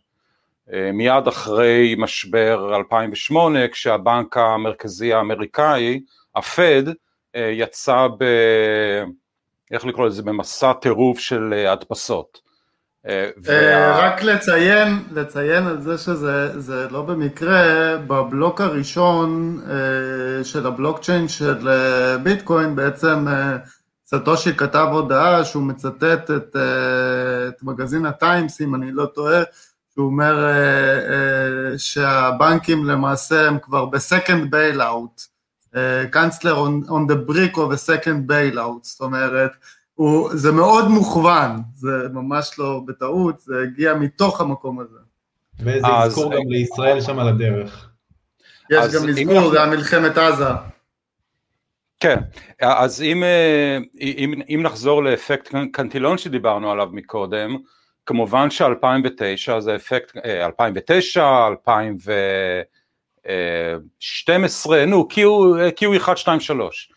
אה, מיד אחרי משבר 2008, כשהבנק המרכזי האמריקאי, הפד, אה, יצא ב... איך לקרוא לזה? במסע טירוף של אה, הדפסות. וה... רק לציין, לציין על זה שזה לא במקרה, בבלוק הראשון של הבלוקצ'יין של ביטקוין בעצם סאטושי כתב הודעה שהוא מצטט את, את מגזין הטיימס, אם אני לא טועה, שהוא אומר שהבנקים למעשה הם כבר ב second bailout, קאנצלר on, on the brick of a second bailout, זאת אומרת, הוא, זה מאוד מוכוון, זה ממש לא בטעות, זה הגיע מתוך המקום הזה. ואיזה אזכור גם לישראל שם על הדרך. יש גם אזכור, זה היה מלחמת עזה. כן, אז אם, אם, אם נחזור לאפקט קנטילון שדיברנו עליו מקודם, כמובן ש-2009 זה אפקט, 2009, 2012, נו, Q, 1, 2, 3,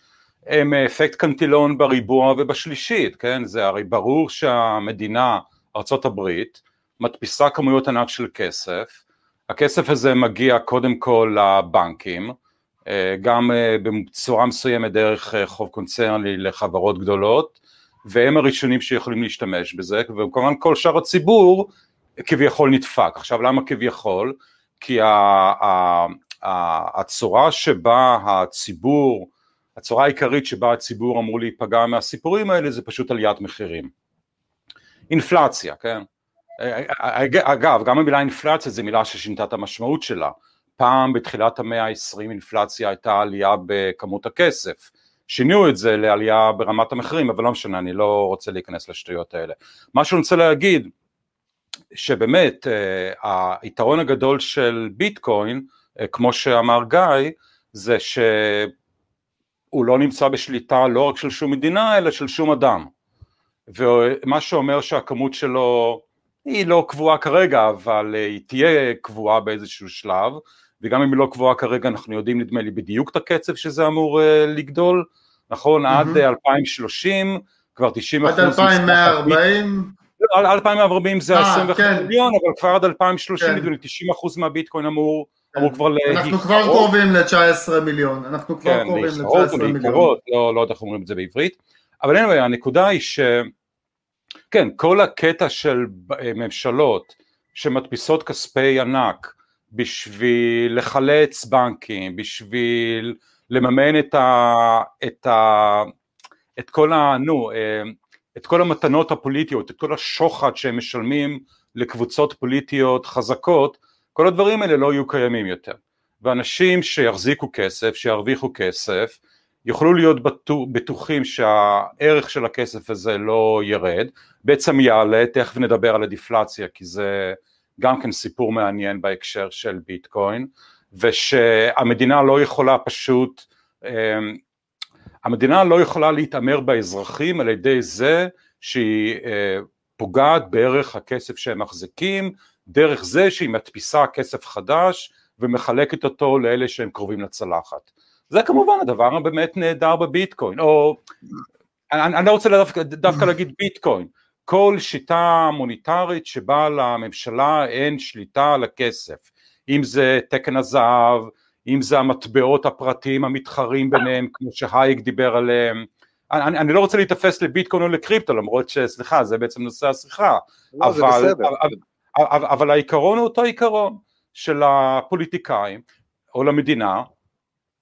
הם אפקט קנטילון בריבוע ובשלישית, כן, זה הרי ברור שהמדינה, ארה"ב, מדפיסה כמויות ענק של כסף, הכסף הזה מגיע קודם כל לבנקים, אה, גם אה, בצורה מסוימת דרך אה, חוב קונצרני לחברות גדולות והם הראשונים שיכולים להשתמש בזה וכמובן כל שאר הציבור כביכול נדפק. עכשיו למה כביכול? כי הצורה שבה הציבור, הצורה העיקרית שבה הציבור אמור להיפגע מהסיפורים האלה זה פשוט עליית מחירים. אינפלציה, כן? אגב, גם המילה אינפלציה זו מילה ששינתה את המשמעות שלה. פעם בתחילת המאה ה-20 אינפלציה הייתה עלייה בכמות הכסף, שינו את זה לעלייה ברמת המחירים, אבל לא משנה, אני לא רוצה להיכנס לשטויות האלה. מה שאני רוצה להגיד, שבאמת אה, היתרון הגדול של ביטקוין, אה, כמו שאמר גיא, זה שהוא לא נמצא בשליטה לא רק של שום מדינה, אלא של שום אדם. ומה שאומר שהכמות שלו היא לא קבועה כרגע, אבל אה, היא תהיה קבועה באיזשהו שלב, וגם אם היא לא קבועה כרגע אנחנו יודעים נדמה לי בדיוק את הקצב שזה אמור לגדול, נכון? Mm-hmm. עד 2030 כבר 90 עד 2140 לא, עד 2140 זה 21 כן. מיליון, אבל כבר עד 2030 נדמה לי 90 אחוז מהביטקוין אמור אמור כן. כבר להיכרות. אנחנו כבר קרובים ל-19 מיליון, אנחנו כבר כן, קרובים ל-19 מיליון. לא, לא יודע איך אומרים את זה בעברית, אבל anyway, הנקודה היא ש... כן, כל הקטע של ממשלות שמדפיסות כספי ענק בשביל לחלץ בנקים, בשביל לממן את, ה, את, ה, את כל ה... נו, אה, את כל המתנות הפוליטיות, את כל השוחד שהם משלמים לקבוצות פוליטיות חזקות, כל הדברים האלה לא יהיו קיימים יותר. ואנשים שיחזיקו כסף, שירוויחו כסף, יוכלו להיות בטוחים שהערך של הכסף הזה לא ירד, בעצם יעלה, תכף נדבר על הדיפלציה כי זה גם כן סיפור מעניין בהקשר של ביטקוין, ושהמדינה לא יכולה פשוט, אמ, המדינה לא יכולה להתעמר באזרחים על ידי זה שהיא אה, פוגעת בערך הכסף שהם מחזיקים, דרך זה שהיא מדפיסה כסף חדש ומחלקת אותו לאלה שהם קרובים לצלחת. זה כמובן הדבר הבאמת נהדר בביטקוין, או אני, אני לא רוצה דווקא, דווקא להגיד ביטקוין, כל שיטה מוניטרית שבה לממשלה אין שליטה על הכסף, אם זה תקן הזהב, אם זה המטבעות הפרטיים המתחרים ביניהם כמו שהייק דיבר עליהם, אני, אני לא רוצה להיתפס לביטקוין או לקריפטו למרות שסליחה זה בעצם נושא השיחה, לא, אבל, אבל, אבל, אבל העיקרון הוא אותו עיקרון של הפוליטיקאים או למדינה,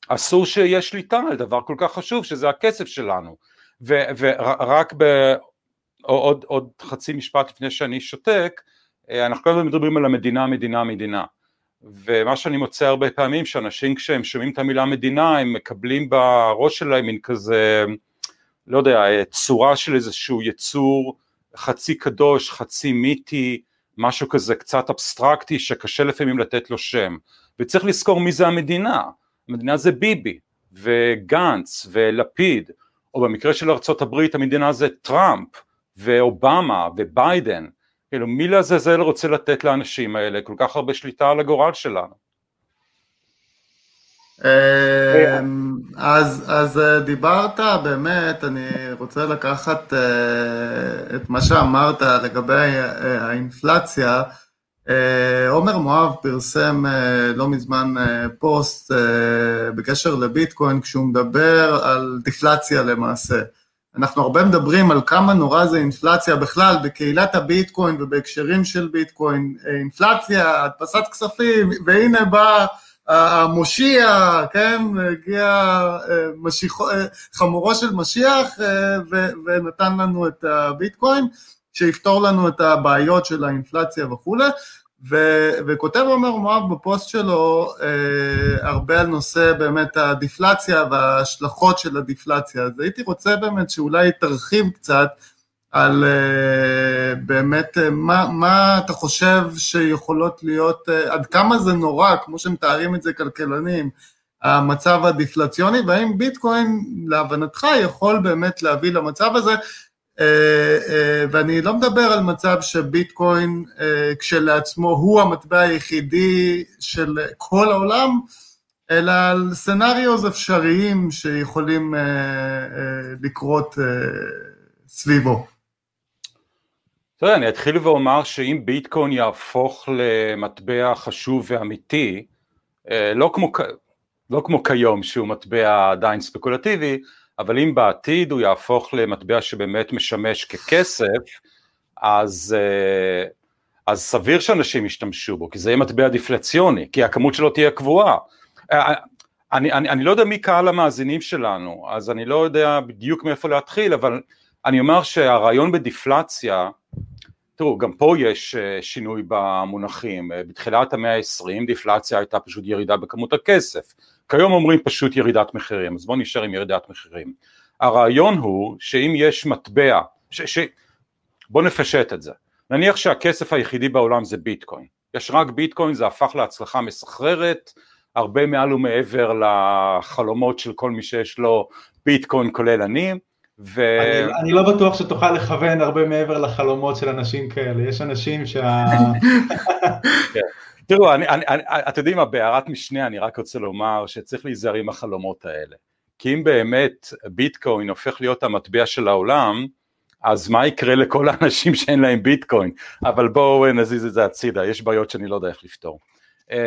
אסור שיהיה שליטה על דבר כל כך חשוב שזה הכסף שלנו. ורק עוד, עוד חצי משפט לפני שאני שותק, אה, אנחנו כל הזמן מדברים על המדינה, מדינה, מדינה. ומה שאני מוצא הרבה פעמים שאנשים כשהם שומעים את המילה מדינה הם מקבלים בראש שלהם מין כזה לא יודע צורה של איזשהו יצור חצי קדוש חצי מיתי משהו כזה קצת אבסטרקטי שקשה לפעמים לתת לו שם. וצריך לזכור מי זה המדינה. המדינה זה ביבי וגנץ ולפיד או במקרה של ארה"ב המדינה זה טראמפ ואובמה וביידן כאילו מי לעזאזל רוצה לתת לאנשים האלה כל כך הרבה שליטה על הגורל שלנו? אמ, אז, אז אה, דיברת באמת, אני רוצה לקחת אה, את מה שאמרת לגבי אה, האינפלציה. עומר מואב פרסם לא מזמן פוסט בקשר לביטקוין כשהוא מדבר על דיפלציה למעשה. אנחנו הרבה מדברים על כמה נורא זה אינפלציה בכלל בקהילת הביטקוין ובהקשרים של ביטקוין, אינפלציה, הדפסת כספים, והנה בא המושיע, כן, הגיע אה, משיחו, אה, חמורו של משיח אה, ונתן לנו את הביטקוין, שיפתור לנו את הבעיות של האינפלציה וכולי. ו- וכותב עומר מואב בפוסט שלו אה, הרבה על נושא באמת הדיפלציה וההשלכות של הדיפלציה, אז הייתי רוצה באמת שאולי תרחיב קצת על אה, באמת אה, מה, מה אתה חושב שיכולות להיות, אה, עד כמה זה נורא, כמו שמתארים את זה כלכלנים, המצב הדיפלציוני, והאם ביטקוין להבנתך יכול באמת להביא למצב הזה, ואני לא מדבר על מצב שביטקוין אה, כשלעצמו הוא המטבע היחידי של כל העולם, אלא על סנאריוז אפשריים שיכולים לקרות סביבו. תראה, אני אתחיל ואומר שאם ביטקוין יהפוך למטבע חשוב ואמיתי, לא כמו, לא כמו כיום שהוא מטבע עדיין ספקולטיבי, אבל אם בעתיד הוא יהפוך למטבע שבאמת משמש ככסף, אז, אה, אז סביר שאנשים ישתמשו בו, כי זה יהיה מטבע דיפלציוני, כי הכמות שלו תהיה קבועה. אה, אני, אני, אני לא יודע מי קהל המאזינים שלנו, אז אני לא יודע בדיוק מאיפה להתחיל, אבל אני אומר שהרעיון בדיפלציה, תראו, גם פה יש אה, שינוי במונחים, בתחילת המאה ה-20 דיפלציה הייתה פשוט ירידה בכמות הכסף, כיום אומרים פשוט ירידת מחירים, אז בואו נשאר עם ירידת מחירים. הרעיון הוא שאם יש מטבע, ש, ש, בואו נפשט את זה, נניח שהכסף היחידי בעולם זה ביטקוין, יש רק ביטקוין, זה הפך להצלחה מסחררת, הרבה מעל ומעבר לחלומות של כל מי שיש לו ביטקוין כולל אני, ו... אני, אני לא בטוח שתוכל לכוון הרבה מעבר לחלומות של אנשים כאלה, יש אנשים שה... תראו, אתם יודעים מה, בהערת משנה אני רק רוצה לומר שצריך להיזהר עם החלומות האלה. כי אם באמת ביטקוין הופך להיות המטבע של העולם, אז מה יקרה לכל האנשים שאין להם ביטקוין? אבל בואו נזיז את זה הצידה, יש בעיות שאני לא יודע איך לפתור. אמ,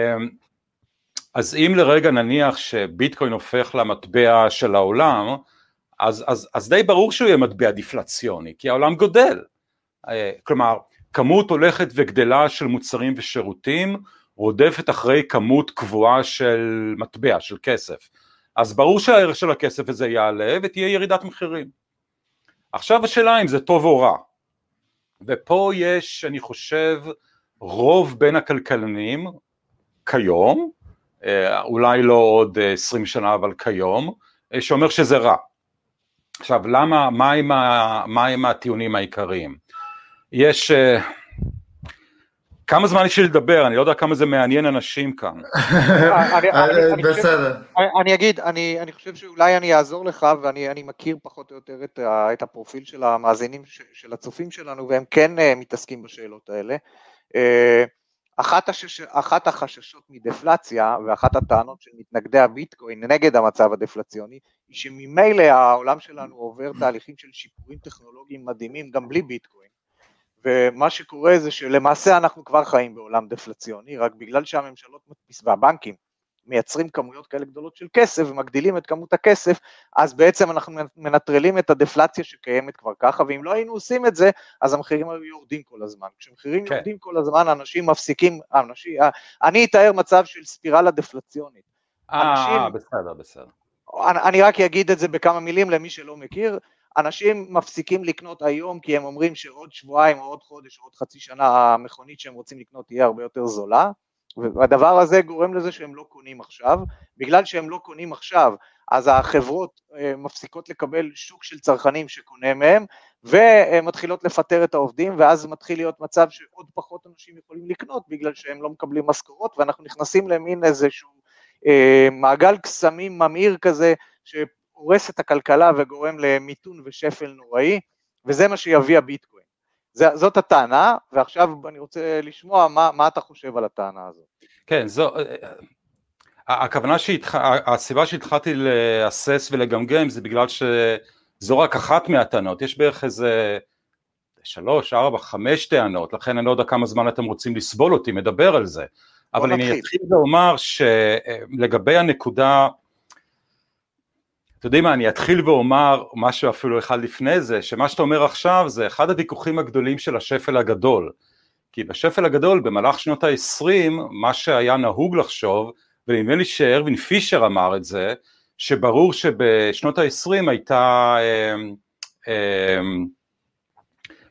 אז אם לרגע נניח שביטקוין הופך למטבע של העולם, אז, אז, אז די ברור שהוא יהיה מטבע דיפלציוני, כי העולם גודל. אה, כלומר, כמות הולכת וגדלה של מוצרים ושירותים רודפת אחרי כמות קבועה של מטבע, של כסף. אז ברור שהערך של הכסף הזה יעלה ותהיה ירידת מחירים. עכשיו השאלה אם זה טוב או רע. ופה יש, אני חושב, רוב בין הכלכלנים כיום, אה, אולי לא עוד עשרים שנה אבל כיום, אה, שאומר שזה רע. עכשיו למה, מה עם, ה, מה עם הטיעונים העיקריים? יש... אה, כמה זמן יש לי לדבר? אני לא יודע כמה זה מעניין אנשים כאן. *laughs* אה, בסדר. אני אגיד, אני חושב שאולי אני אעזור לך, ואני מכיר פחות או יותר את הפרופיל של המאזינים, של הצופים שלנו, והם כן אה, מתעסקים בשאלות האלה. אחת, השש, אחת החששות מדפלציה ואחת הטענות של מתנגדי הביטקוין נגד המצב הדפלציוני היא שממילא העולם שלנו עובר תהליכים של שיפורים טכנולוגיים מדהימים גם בלי ביטקוין ומה שקורה זה שלמעשה אנחנו כבר חיים בעולם דפלציוני, רק בגלל שהממשלות והבנקים מייצרים כמויות כאלה גדולות של כסף ומגדילים את כמות הכסף, אז בעצם אנחנו מנטרלים את הדפלציה שקיימת כבר ככה, ואם לא היינו עושים את זה, אז המחירים היו יורדים כל הזמן. כשמחירים כן. יורדים כל הזמן, אנשים מפסיקים, אנשים, אני אתאר מצב של ספירלה דפלציונית. אה, בסדר, בסדר. אני, אני רק אגיד את זה בכמה מילים למי שלא מכיר, אנשים מפסיקים לקנות היום כי הם אומרים שעוד שבועיים או עוד חודש או עוד חצי שנה המכונית שהם רוצים לקנות תהיה הרבה יותר זולה, והדבר הזה גורם לזה שהם לא קונים עכשיו, בגלל שהם לא קונים עכשיו, אז החברות אה, מפסיקות לקבל שוק של צרכנים שקונה מהם, ומתחילות לפטר את העובדים, ואז מתחיל להיות מצב שעוד פחות אנשים יכולים לקנות, בגלל שהם לא מקבלים משכורות, ואנחנו נכנסים למין איזשהו אה, מעגל קסמים ממאיר כזה, שהורס את הכלכלה וגורם למיתון ושפל נוראי, וזה מה שיביא הביטקוין. זאת הטענה, ועכשיו אני רוצה לשמוע מה, מה אתה חושב על הטענה הזאת. כן, זו, הכוונה שהתח... הסיבה שהתחלתי להסס ולגמגם זה בגלל שזו רק אחת מהטענות, יש בערך איזה שלוש, ארבע, חמש טענות, לכן אני לא יודע כמה זמן אתם רוצים לסבול אותי, מדבר על זה. אבל נתחיל. אני אתחיל ואומר שלגבי הנקודה, אתם יודעים מה, אני אתחיל ואומר משהו אפילו אחד לפני זה, שמה שאתה אומר עכשיו זה אחד הוויכוחים הגדולים של השפל הגדול. כי בשפל הגדול במהלך שנות ה-20 מה שהיה נהוג לחשוב ונדמה לי שארווין פישר אמר את זה, שברור שבשנות ה-20 הייתה, אה, אה,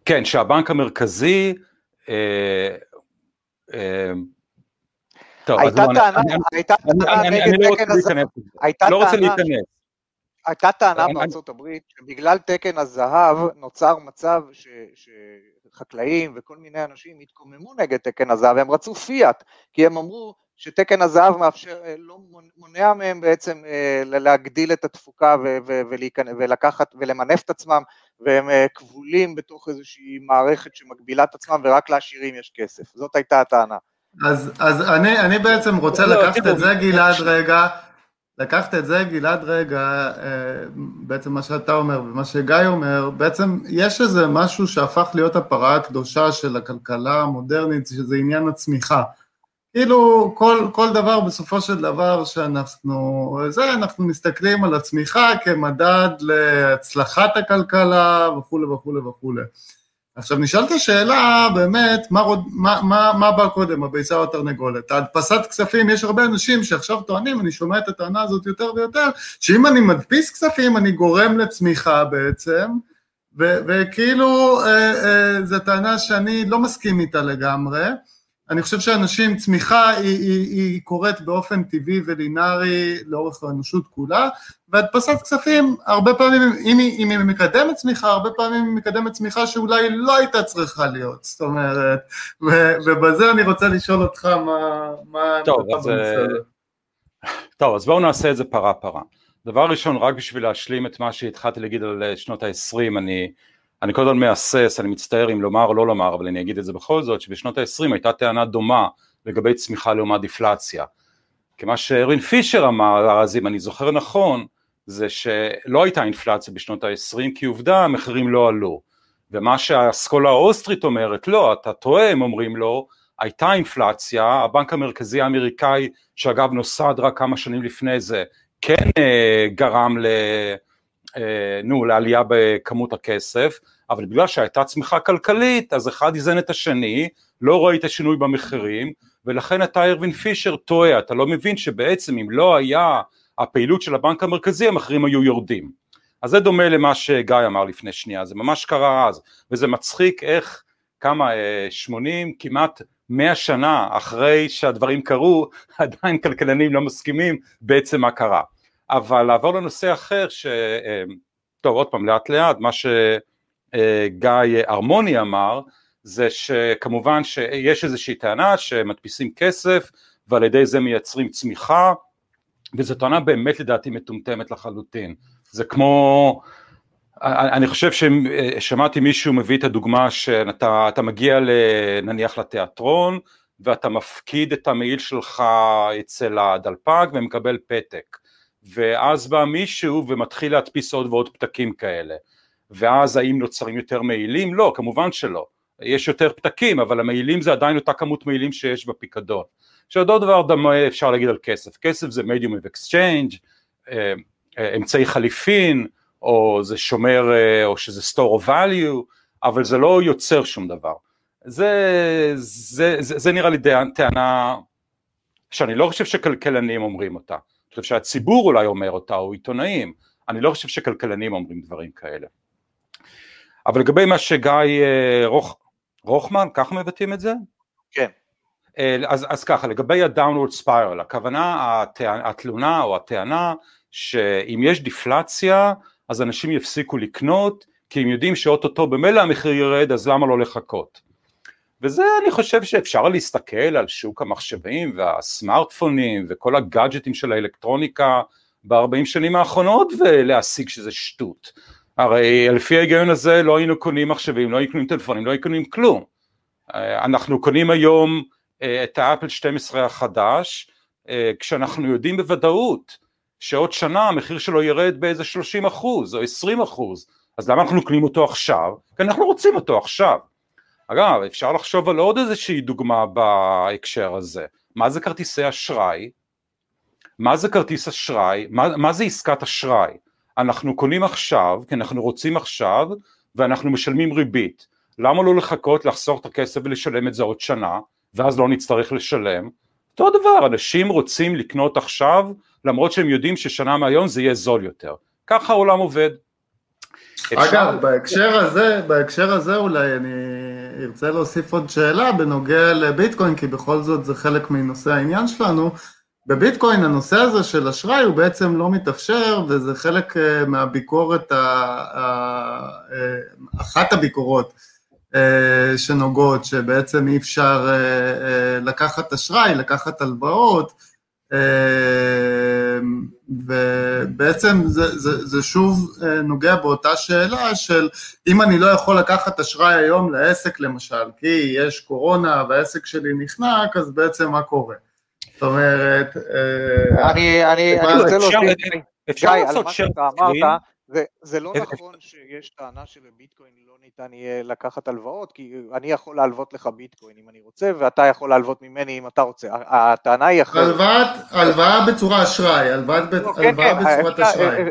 כן, שהבנק המרכזי, אה, טוב, הייתה טענה, הייתה טענה נגד תקן הזהב, לא רוצה להיכנס. הייתה טענה בארצות הברית שבגלל תקן הזהב נוצר מצב שחקלאים וכל מיני אנשים התקוממו נגד תקן הזהב, הם רצו פיאט, כי הם אמרו שתקן הזהב מאפשר, אה, לא מונע מהם בעצם אה, להגדיל את התפוקה ולקחת ולמנף את עצמם והם אה, כבולים בתוך איזושהי מערכת שמגבילה את עצמם ורק לעשירים יש כסף, זאת הייתה הטענה. אז, אז אני, אני בעצם רוצה לא, לקחת את זה גלעד רגע, לקחת את זה גלעד רגע, בעצם מה שאתה אומר ומה שגיא אומר, בעצם יש איזה משהו שהפך להיות הפרה הקדושה של הכלכלה המודרנית, שזה עניין הצמיחה. כאילו כל, כל דבר בסופו של דבר שאנחנו, זה, אנחנו מסתכלים על הצמיחה כמדד להצלחת הכלכלה וכולי וכולי וכולי. עכשיו נשאלת השאלה באמת, מה, מה, מה, מה בא קודם, הביצה או התרנגולת? ההדפסת כספים, יש הרבה אנשים שעכשיו טוענים, אני שומע את הטענה הזאת יותר ויותר, שאם אני מדפיס כספים אני גורם לצמיחה בעצם, ו, וכאילו אה, אה, זו טענה שאני לא מסכים איתה לגמרי, אני חושב שאנשים, צמיחה היא, היא, היא קורית באופן טבעי ולינארי לאורך האנושות כולה, והדפסת כספים, הרבה פעמים, אם היא, אם היא מקדמת צמיחה, הרבה פעמים היא מקדמת צמיחה שאולי לא הייתה צריכה להיות, זאת אומרת, ו, ובזה אני רוצה לשאול אותך מה... מה טוב, אז, אה, טוב, אז בואו נעשה את זה פרה פרה. דבר ראשון, רק בשביל להשלים את מה שהתחלתי להגיד על אה, שנות ה-20, אני אני כל הזמן מהסס, אני מצטער אם לומר או לא לומר, אבל אני אגיד את זה בכל זאת, שבשנות ה-20 הייתה טענה דומה לגבי צמיחה לעומת דיפלציה. כי מה שארין פישר אמר אז, אם אני זוכר נכון, זה שלא הייתה אינפלציה בשנות ה-20, כי עובדה, המחירים לא עלו. ומה שהאסכולה האוסטרית אומרת, לא, אתה טועה, הם אומרים לו, הייתה אינפלציה, הבנק המרכזי האמריקאי, שאגב נוסד רק כמה שנים לפני זה, כן אה, גרם ל... אה, נו, לעלייה בכמות הכסף, אבל בגלל שהייתה צמיחה כלכלית, אז אחד איזן את השני, לא ראית שינוי במחירים, ולכן אתה ארווין פישר טועה, אתה לא מבין שבעצם אם לא היה הפעילות של הבנק המרכזי, המחירים היו יורדים. אז זה דומה למה שגיא אמר לפני שנייה, זה ממש קרה אז, וזה מצחיק איך כמה, 80, אה, כמעט 100 שנה אחרי שהדברים קרו, *laughs* עדיין כלכלנים לא מסכימים בעצם מה קרה. אבל לעבור לנושא אחר, ש... אה, טוב עוד פעם לאט לאט, מה שגיא הרמוני אמר, זה שכמובן שיש איזושהי טענה שמדפיסים כסף ועל ידי זה מייצרים צמיחה, וזו טענה באמת לדעתי מטומטמת לחלוטין. זה כמו, אני חושב ששמעתי מישהו מביא את הדוגמה שאתה מגיע נניח לתיאטרון ואתה מפקיד את המעיל שלך אצל הדלפק ומקבל פתק. ואז בא מישהו ומתחיל להדפיס עוד ועוד פתקים כאלה. ואז האם נוצרים יותר מעילים? לא, כמובן שלא, יש יותר פתקים אבל המעילים זה עדיין אותה כמות מעילים שיש בפיקדון. שעוד דבר דמה אפשר להגיד על כסף, כסף זה medium of exchange, אה, אה, אמצעי חליפין או זה שומר אה, או שזה store of value אבל זה לא יוצר שום דבר. זה, זה, זה, זה נראה לי טענה שאני לא חושב שכלכלנים אומרים אותה חושב שהציבור אולי אומר אותה, או עיתונאים, אני לא חושב שכלכלנים אומרים דברים כאלה. אבל לגבי מה שגיא אה, רוח, רוחמן, ככה מבטאים את זה? כן. אז, אז ככה, לגבי ה-downward spiral, הכוונה, התלונה או הטענה שאם יש דפלציה אז אנשים יפסיקו לקנות כי הם יודעים שאו-טו-טו במילא המחיר ירד אז למה לא לחכות וזה אני חושב שאפשר להסתכל על שוק המחשבים והסמארטפונים וכל הגאדג'טים של האלקטרוניקה ב-40 שנים האחרונות ולהסיק שזה שטות. הרי לפי ההיגיון הזה לא היינו קונים מחשבים, לא היינו קונים טלפונים, לא היינו קונים כלום. אנחנו קונים היום אה, את האפל 12 החדש, אה, כשאנחנו יודעים בוודאות שעוד שנה המחיר שלו ירד באיזה 30 אחוז או 20 אחוז, אז למה אנחנו קונים אותו עכשיו? כי אנחנו רוצים אותו עכשיו. אגב, אפשר לחשוב על עוד איזושהי דוגמה בהקשר הזה. מה זה כרטיסי אשראי? מה זה כרטיס אשראי? מה, מה זה עסקת אשראי? אנחנו קונים עכשיו, כי אנחנו רוצים עכשיו, ואנחנו משלמים ריבית. למה לא לחכות, לחסוך את הכסף ולשלם את זה עוד שנה, ואז לא נצטרך לשלם? אותו דבר, אנשים רוצים לקנות עכשיו, למרות שהם יודעים ששנה מהיום זה יהיה זול יותר. ככה העולם עובד. אגב, אפשר... בהקשר הזה, בהקשר הזה אולי אני ארצה להוסיף עוד שאלה בנוגע לביטקוין, כי בכל זאת זה חלק מנושא העניין שלנו. בביטקוין הנושא הזה של אשראי הוא בעצם לא מתאפשר, וזה חלק אה, מהביקורת, אה, אחת הביקורות אה, שנוגעות, שבעצם אי אפשר לקחת אשראי, לקחת הלוואות, ובעצם זה, זה, זה שוב נוגע באותה שאלה של אם אני לא יכול לקחת אשראי היום לעסק למשל, כי יש קורונה והעסק שלי נחנק, אז בעצם מה קורה? זאת אומרת... אני רוצה להוסיף, גיא, על מה שאתה אמרת, זה, זה לא נכון שיש טענה שבביטקוין לא ניתן יהיה לקחת הלוואות, כי אני יכול להלוות לך ביטקוין אם אני רוצה, ואתה יכול להלוות ממני אם אתה רוצה. הטענה היא אחרת. הלוואה בצורה אשראי, הלוואה לא, כן, כן, בצורת אשראי.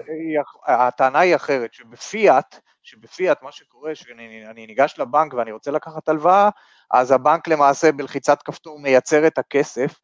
הטענה היא אחרת, שבפיאט, שבפיאט מה שקורה, שאני ניגש לבנק ואני רוצה לקחת הלוואה, אז הבנק למעשה בלחיצת כפתור מייצר את הכסף,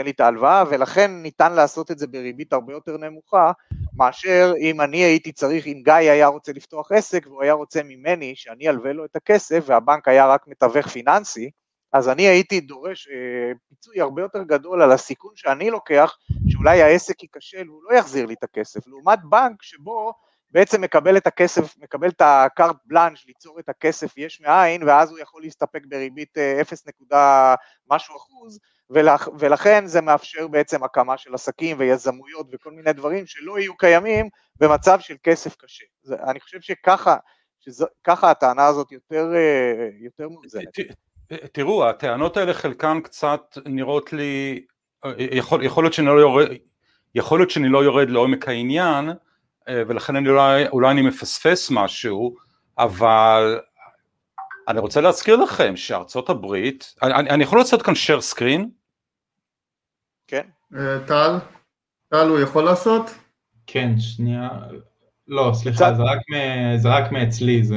נותן לי את ההלוואה, ולכן ניתן לעשות את זה בריבית הרבה יותר נמוכה, מאשר אם אני הייתי צריך, אם גיא היה רוצה לפתוח עסק, והוא היה רוצה ממני שאני אלווה לו את הכסף, והבנק היה רק מתווך פיננסי, אז אני הייתי דורש אה, פיצוי הרבה יותר גדול על הסיכון שאני לוקח, שאולי העסק ייכשל והוא לא יחזיר לי את הכסף, לעומת בנק שבו בעצם מקבל את הכסף, מקבל את הקארט בלאנש ליצור את הכסף יש מאין, ואז הוא יכול להסתפק בריבית 0 אה, משהו אחוז, ולכ, ולכן זה מאפשר בעצם הקמה של עסקים ויזמויות וכל מיני דברים שלא יהיו קיימים במצב של כסף קשה. זה, אני חושב שככה, שככה הטענה הזאת יותר, אה, יותר מאוזנת. תראו, הטענות האלה חלקן קצת נראות לי, אה, יכול, יכול, להיות שאני לא יורד, יכול להיות שאני לא יורד לעומק העניין, אה, ולכן אני אולי, אולי אני מפספס משהו, אבל אני רוצה להזכיר לכם שארצות הברית, אני, אני יכול לעשות כאן share screen? כן. אה, טל? טל הוא יכול לעשות? כן, שנייה. לא, סליחה, זה רק, מאצלי, זה...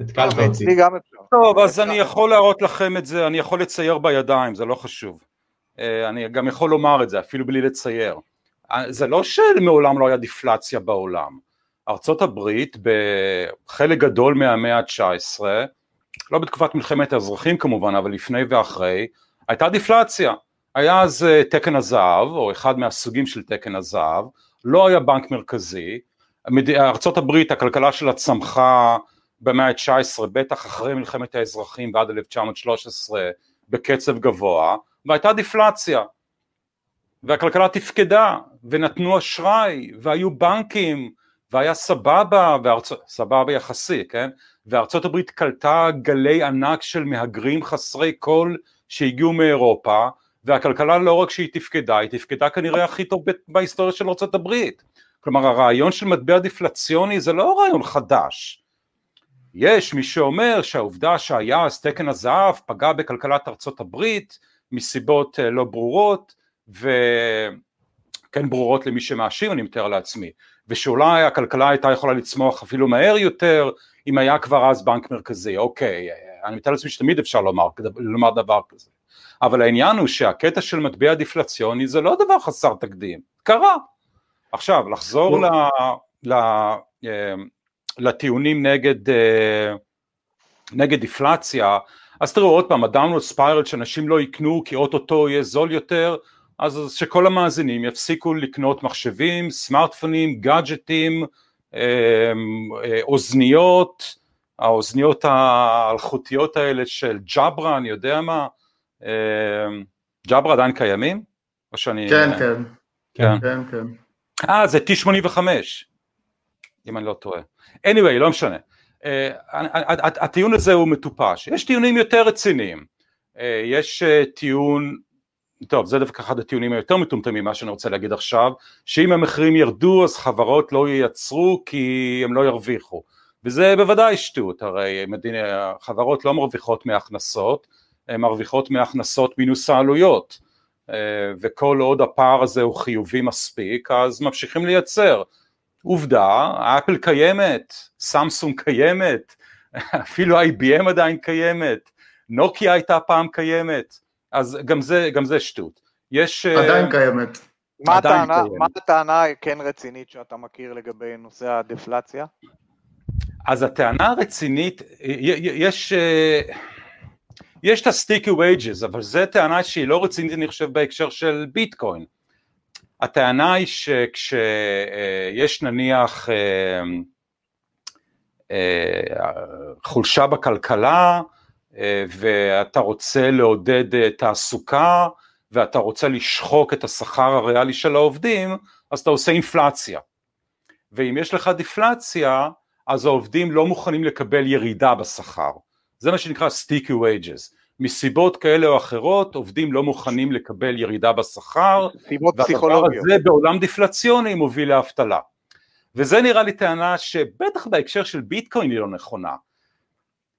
התקלת אותי. אצלי גם אפשר. טוב, אז אני יכול להראות לכם את זה, אני יכול לצייר בידיים, זה לא חשוב. אה, אני גם יכול לומר את זה, אפילו בלי לצייר. אה, זה לא שמעולם לא היה דיפלציה בעולם. ארצות הברית בחלק גדול מהמאה ה-19, לא בתקופת מלחמת האזרחים כמובן, אבל לפני ואחרי, הייתה דיפלציה. היה אז אה, תקן הזהב, או אחד מהסוגים של תקן הזהב, לא היה בנק מרכזי, הברית, הכלכלה שלה צמחה במאה ה-19, בטח אחרי מלחמת האזרחים ועד 1913 בקצב גבוה, והייתה דיפלציה. והכלכלה תפקדה, ונתנו אשראי, והיו בנקים, והיה סבבה, וארצ... סבבה יחסי, כן? וארצות הברית קלטה גלי ענק של מהגרים חסרי כל שהגיעו מאירופה, והכלכלה לא רק שהיא תפקדה, היא תפקדה כנראה הכי טוב בהיסטוריה של הברית. כלומר הרעיון של מטבע דיפלציוני זה לא רעיון חדש. יש מי שאומר שהעובדה שהיה אז תקן הזהב פגע בכלכלת ארצות הברית מסיבות אה, לא ברורות וכן ברורות למי שמאשים אני מתאר לעצמי ושאולי הכלכלה הייתה יכולה לצמוח אפילו מהר יותר אם היה כבר אז בנק מרכזי אוקיי אני מתאר לעצמי שתמיד אפשר לומר, לומר דבר כזה אבל העניין הוא שהקטע של מטבע דיפלציוני זה לא דבר חסר תקדים, קרה. עכשיו, לחזור ל, ל, אה, לטיעונים נגד, אה, נגד דיפלציה, אז תראו עוד פעם, הדאונלוד ספיירל שאנשים לא יקנו כי אוטוטו יהיה זול יותר, אז שכל המאזינים יפסיקו לקנות מחשבים, סמארטפונים, גאדג'טים, אה, אוזניות, האוזניות האלחוטיות האלה של ג'אברה, אני יודע מה, אמ, ג'אברה עדיין קיימים? או שאני... כן, כן. כן, כן. כן. אה, זה T85, אם אני לא טועה. anyway, לא משנה. Uh, הטיעון הזה הוא מטופש. יש טיעונים יותר רציניים. Uh, יש טיעון, טוב, זה דווקא אחד הטיעונים היותר מטומטמים, מה שאני רוצה להגיד עכשיו, שאם המחירים ירדו אז חברות לא ייצרו כי הם לא ירוויחו. וזה בוודאי שטות, הרי מדינה, חברות לא מרוויחות מהכנסות, מרוויחות מהכנסות מינוס העלויות. אה, וכל עוד הפער הזה הוא חיובי מספיק אז ממשיכים לייצר. עובדה, אפל קיימת, סמסונג קיימת, *laughs* אפילו IBM עדיין קיימת, נוקיה הייתה פעם קיימת, אז גם זה, גם זה שטות. יש... אה, עדיין קיימת. מה הטענה, מה הטענה כן רצינית שאתה מכיר לגבי נושא הדפלציה? אז הטענה הרצינית, יש... יש את ה-sticky wages, אבל זו טענה שהיא לא רצינית אני חושב בהקשר של ביטקוין. הטענה היא שכשיש נניח אה, אה, חולשה בכלכלה אה, ואתה רוצה לעודד תעסוקה ואתה רוצה לשחוק את השכר הריאלי של העובדים, אז אתה עושה אינפלציה. ואם יש לך דיפלציה, אז העובדים לא מוכנים לקבל ירידה בשכר. זה מה שנקרא sticky wages. מסיבות כאלה או אחרות עובדים לא מוכנים לקבל ירידה בשכר, סיבות פסיכולוגיות. והדבר הזה בעולם דיפלציוני מוביל לאבטלה. וזה נראה לי טענה שבטח בהקשר של ביטקוין היא לא נכונה.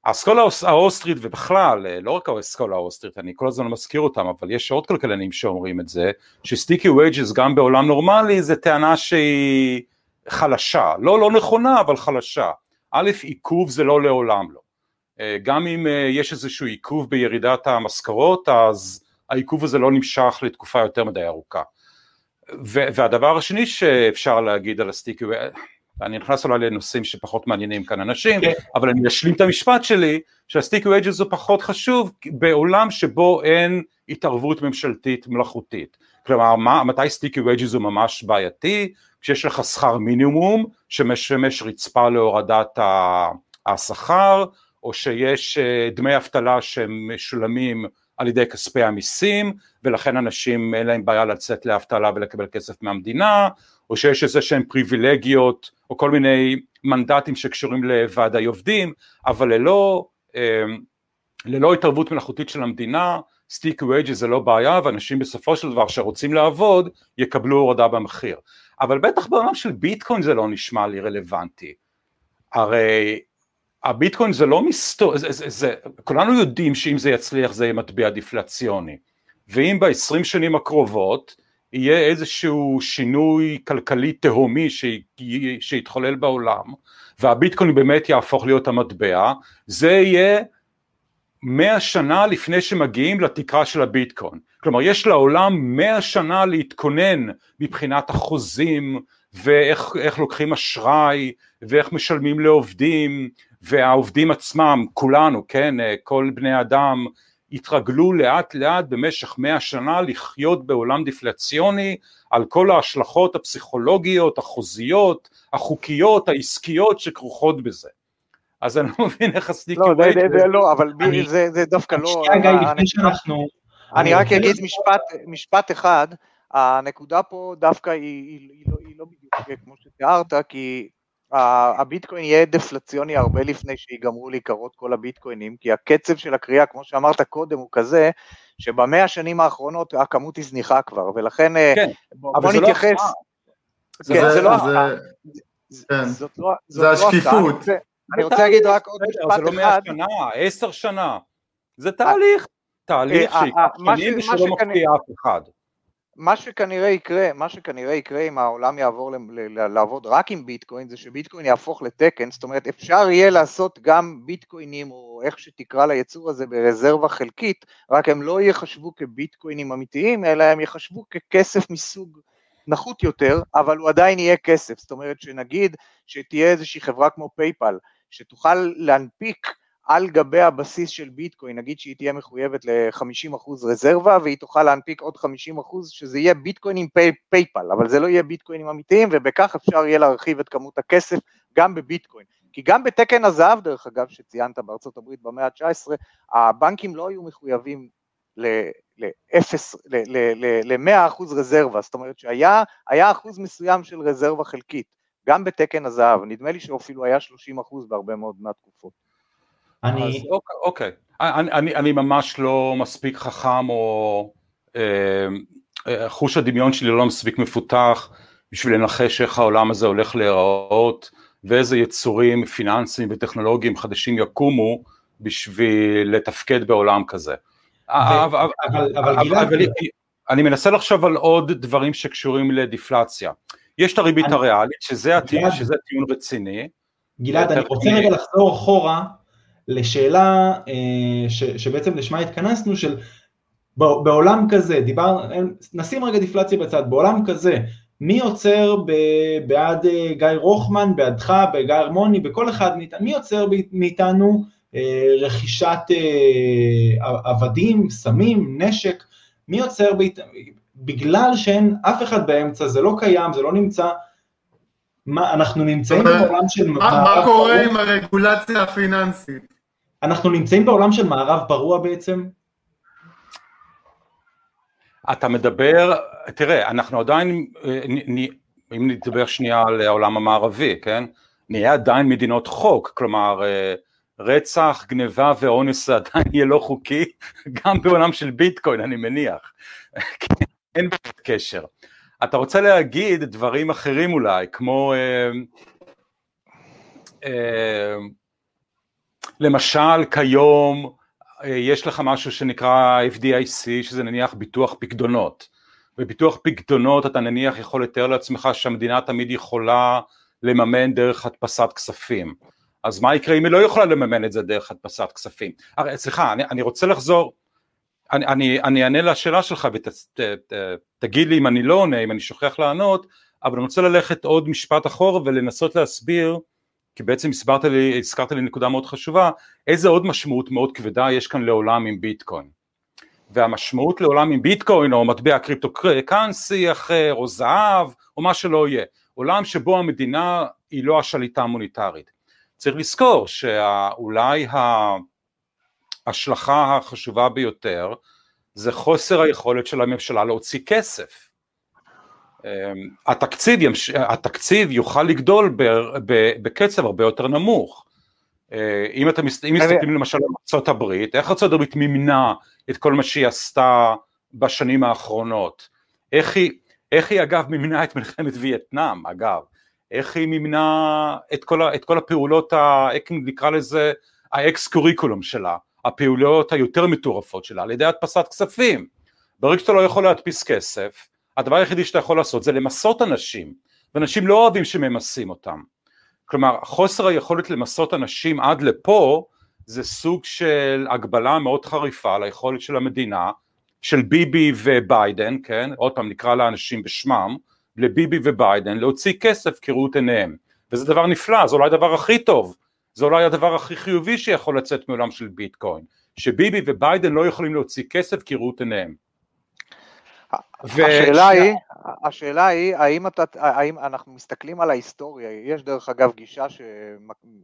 האסכולה האוסטרית ובכלל, לא רק האסכולה האוסטרית, אני כל הזמן מזכיר אותם, אבל יש עוד כלכלנים שאומרים את זה, ש sticky wages גם בעולם נורמלי זה טענה שהיא חלשה, לא לא נכונה אבל חלשה. א', עיכוב זה לא לעולם לא. אה, גם אם אה, יש איזשהו עיכוב בירידת המשכורות אז העיכוב הזה לא נמשך לתקופה יותר מדי ארוכה והדבר השני שאפשר להגיד על ה sticky אני נכנס אולי לנושאים שפחות מעניינים כאן אנשים, כן. אבל אני אשלים את המשפט שלי, שה sticky wages הוא פחות חשוב בעולם שבו אין התערבות ממשלתית מלאכותית. כלומר, מה, מתי sticky wages הוא ממש בעייתי? כשיש לך שכר מינימום שמשמש רצפה להורדת השכר, או שיש אה, דמי אבטלה שמשולמים על ידי כספי המיסים ולכן אנשים אין להם בעיה לצאת לאבטלה ולקבל כסף מהמדינה או שיש איזה שהם פריבילגיות או כל מיני מנדטים שקשורים לוועדי עובדים אבל ללא, אה, ללא התערבות מלאכותית של המדינה sticky wages זה לא בעיה ואנשים בסופו של דבר שרוצים לעבוד יקבלו הורדה במחיר. אבל בטח בעולם של ביטקוין זה לא נשמע לי רלוונטי. הרי הביטקוין זה לא מסתור, זה, זה, זה, כולנו יודעים שאם זה יצליח זה יהיה מטבע דיפלציוני. ואם בעשרים שנים הקרובות יהיה איזשהו שינוי כלכלי תהומי שיתחולל בעולם והביטקוין באמת יהפוך להיות המטבע זה יהיה מאה שנה לפני שמגיעים לתקרה של הביטקוין. כלומר יש לעולם מאה שנה להתכונן מבחינת החוזים ואיך לוקחים אשראי ואיך משלמים לעובדים והעובדים עצמם, כולנו, כן, אה, כל בני אדם התרגלו לאט לאט במשך מאה שנה לחיות בעולם דיפלציוני על כל ההשלכות הפסיכולוגיות, החוזיות, החוקיות, העסקיות שכרוכות בזה. אז אני לא מבין איך הסניקי לא, זה, זה, זה לא, אבל אני, זה, זה דווקא לא... שנייה גיא, לפני שאנחנו... אני רק אגיד משפט, משפט אחד, הנקודה פה דווקא היא, היא, היא, לא, היא לא בדיוק כמו שתיארת, כי הביטקוין יהיה דפלציוני הרבה לפני שיגמרו להיקרות כל הביטקוינים, כי הקצב של הקריאה, כמו שאמרת קודם, הוא כזה, שבמאה השנים האחרונות הכמות היא זניחה כבר, ולכן אה, כן, בוא, לא נתייחס... זה, כן, זה, לא... זה, כן. זאת לא... זה לא השקיפות. אני רוצה להגיד רק עוד משפט אחד. זה לא מאה שנה, עשר שנה. זה תהליך, תהליך אה, אה, שיקח שנים ושלא מפתיע אף אחד. מה שכנראה יקרה, מה שכנראה יקרה אם העולם יעבור לעבוד רק עם ביטקוין, זה שביטקוין יהפוך לתקן, זאת אומרת אפשר יהיה לעשות גם ביטקוינים או איך שתקרא ליצור הזה ברזרבה חלקית, רק הם לא ייחשבו כביטקוינים אמיתיים, אלא הם ייחשבו ככסף מסוג נחות יותר, אבל הוא עדיין יהיה כסף, זאת אומרת שנגיד שתהיה איזושהי חברה כמו PayPal, שתוכל להנפיק על גבי הבסיס של ביטקוין, נגיד שהיא תהיה מחויבת ל-50% רזרבה והיא תוכל להנפיק עוד 50% שזה יהיה ביטקוין עם PayPal, אבל זה לא יהיה ביטקוינים אמיתיים ובכך אפשר יהיה להרחיב את כמות הכסף גם בביטקוין. כי גם בתקן הזהב דרך אגב שציינת בארצות הברית במאה ה-19, הבנקים לא היו מחויבים ל-100% רזרבה, זאת אומרת שהיה אחוז מסוים של רזרבה חלקית, גם בתקן הזהב, נדמה לי שאפילו היה 30% בהרבה מאוד מהתקופות. אני... אז אוקיי, אוקיי. אני, אני, אני ממש לא מספיק חכם או אה, אה, חוש הדמיון שלי לא מספיק מפותח בשביל לנחש איך העולם הזה הולך להיראות ואיזה יצורים פיננסיים וטכנולוגיים חדשים יקומו בשביל לתפקד בעולם כזה. אבל. אני מנסה לחשוב על עוד דברים שקשורים לדיפלציה. יש את הריבית הריאלית, שזה הטיעון רציני. גלעד, אני רוצה רגע לחזור אחורה לשאלה אה, ש, שבעצם לשמה התכנסנו, של בעולם כזה, דיבר, נשים רגע דיפלציה בצד, בעולם כזה, מי עוצר ב, בעד אה, גיא רוחמן, בעדך, בגיא הרמוני, בכל אחד מאיתנו, מי עוצר מאיתנו אה, רכישת עבדים, סמים, נשק, מי עוצר, בגלל שאין אף אחד באמצע, זה לא קיים, זה לא נמצא, מה, אנחנו נמצאים בעולם של... מה, מה קורה עם הרגולציה הפיננסית? אנחנו נמצאים בעולם של מערב פרוע בעצם? אתה מדבר, תראה, אנחנו עדיין, אם נדבר שנייה על העולם המערבי, כן? נהיה עדיין מדינות חוק, כלומר רצח, גניבה ואונס עדיין יהיה לא חוקי, *laughs* גם בעולם של ביטקוין אני מניח, *laughs* אין קשר. אתה רוצה להגיד דברים אחרים אולי, כמו אה, אה, למשל כיום אה, יש לך משהו שנקרא FDIC שזה נניח ביטוח פקדונות. בביטוח פקדונות אתה נניח יכול לתאר לעצמך שהמדינה תמיד יכולה לממן דרך הדפסת כספים. אז מה יקרה אם היא לא יכולה לממן את זה דרך הדפסת כספים? הרי סליחה אני, אני רוצה לחזור. אני, אני, אני אענה לשאלה שלך ותגיד לי אם אני לא עונה אם אני שוכח לענות אבל אני רוצה ללכת עוד משפט אחורה ולנסות להסביר כי בעצם הסברת לי, הזכרת לי נקודה מאוד חשובה, איזה עוד משמעות מאוד כבדה יש כאן לעולם עם ביטקוין. והמשמעות לעולם עם ביטקוין או מטבע קריפטו קאנסי אחר או זהב או מה שלא יהיה, עולם שבו המדינה היא לא השליטה המוניטרית. צריך לזכור שאולי ההשלכה החשובה ביותר זה חוסר היכולת של הממשלה להוציא כסף. אמ, התקציב, ימש... התקציב יוכל לגדול ב... ב... בקצב הרבה יותר נמוך. אה, אם אתם מסת... מסתכלים למשל על ארה"ב, איך ארה"ב מימנה את כל מה שהיא עשתה בשנים האחרונות? איך היא, איך היא אגב מימנה את מלחמת וייטנאם אגב? איך היא מימנה את כל, ה... את כל הפעולות, ה... איך נקרא לזה, האקס קוריקולום שלה, הפעולות היותר מטורפות שלה, על ידי הדפסת כספים. ברגע שאתה לא יכול להדפיס כסף, הדבר היחידי שאתה יכול לעשות זה למסות אנשים, ואנשים לא אוהבים שממסים אותם. כלומר, חוסר היכולת למסות אנשים עד לפה זה סוג של הגבלה מאוד חריפה על היכולת של המדינה, של ביבי וביידן, כן, עוד פעם נקרא לאנשים בשמם, לביבי וביידן להוציא כסף כראות עיניהם, וזה דבר נפלא, זה אולי הדבר הכי טוב, זה אולי הדבר הכי חיובי שיכול לצאת מעולם של ביטקוין, שביבי וביידן לא יכולים להוציא כסף כראות עיניהם. השאלה היא, השאלה היא, האם, אתה, האם אנחנו מסתכלים על ההיסטוריה, יש דרך אגב גישה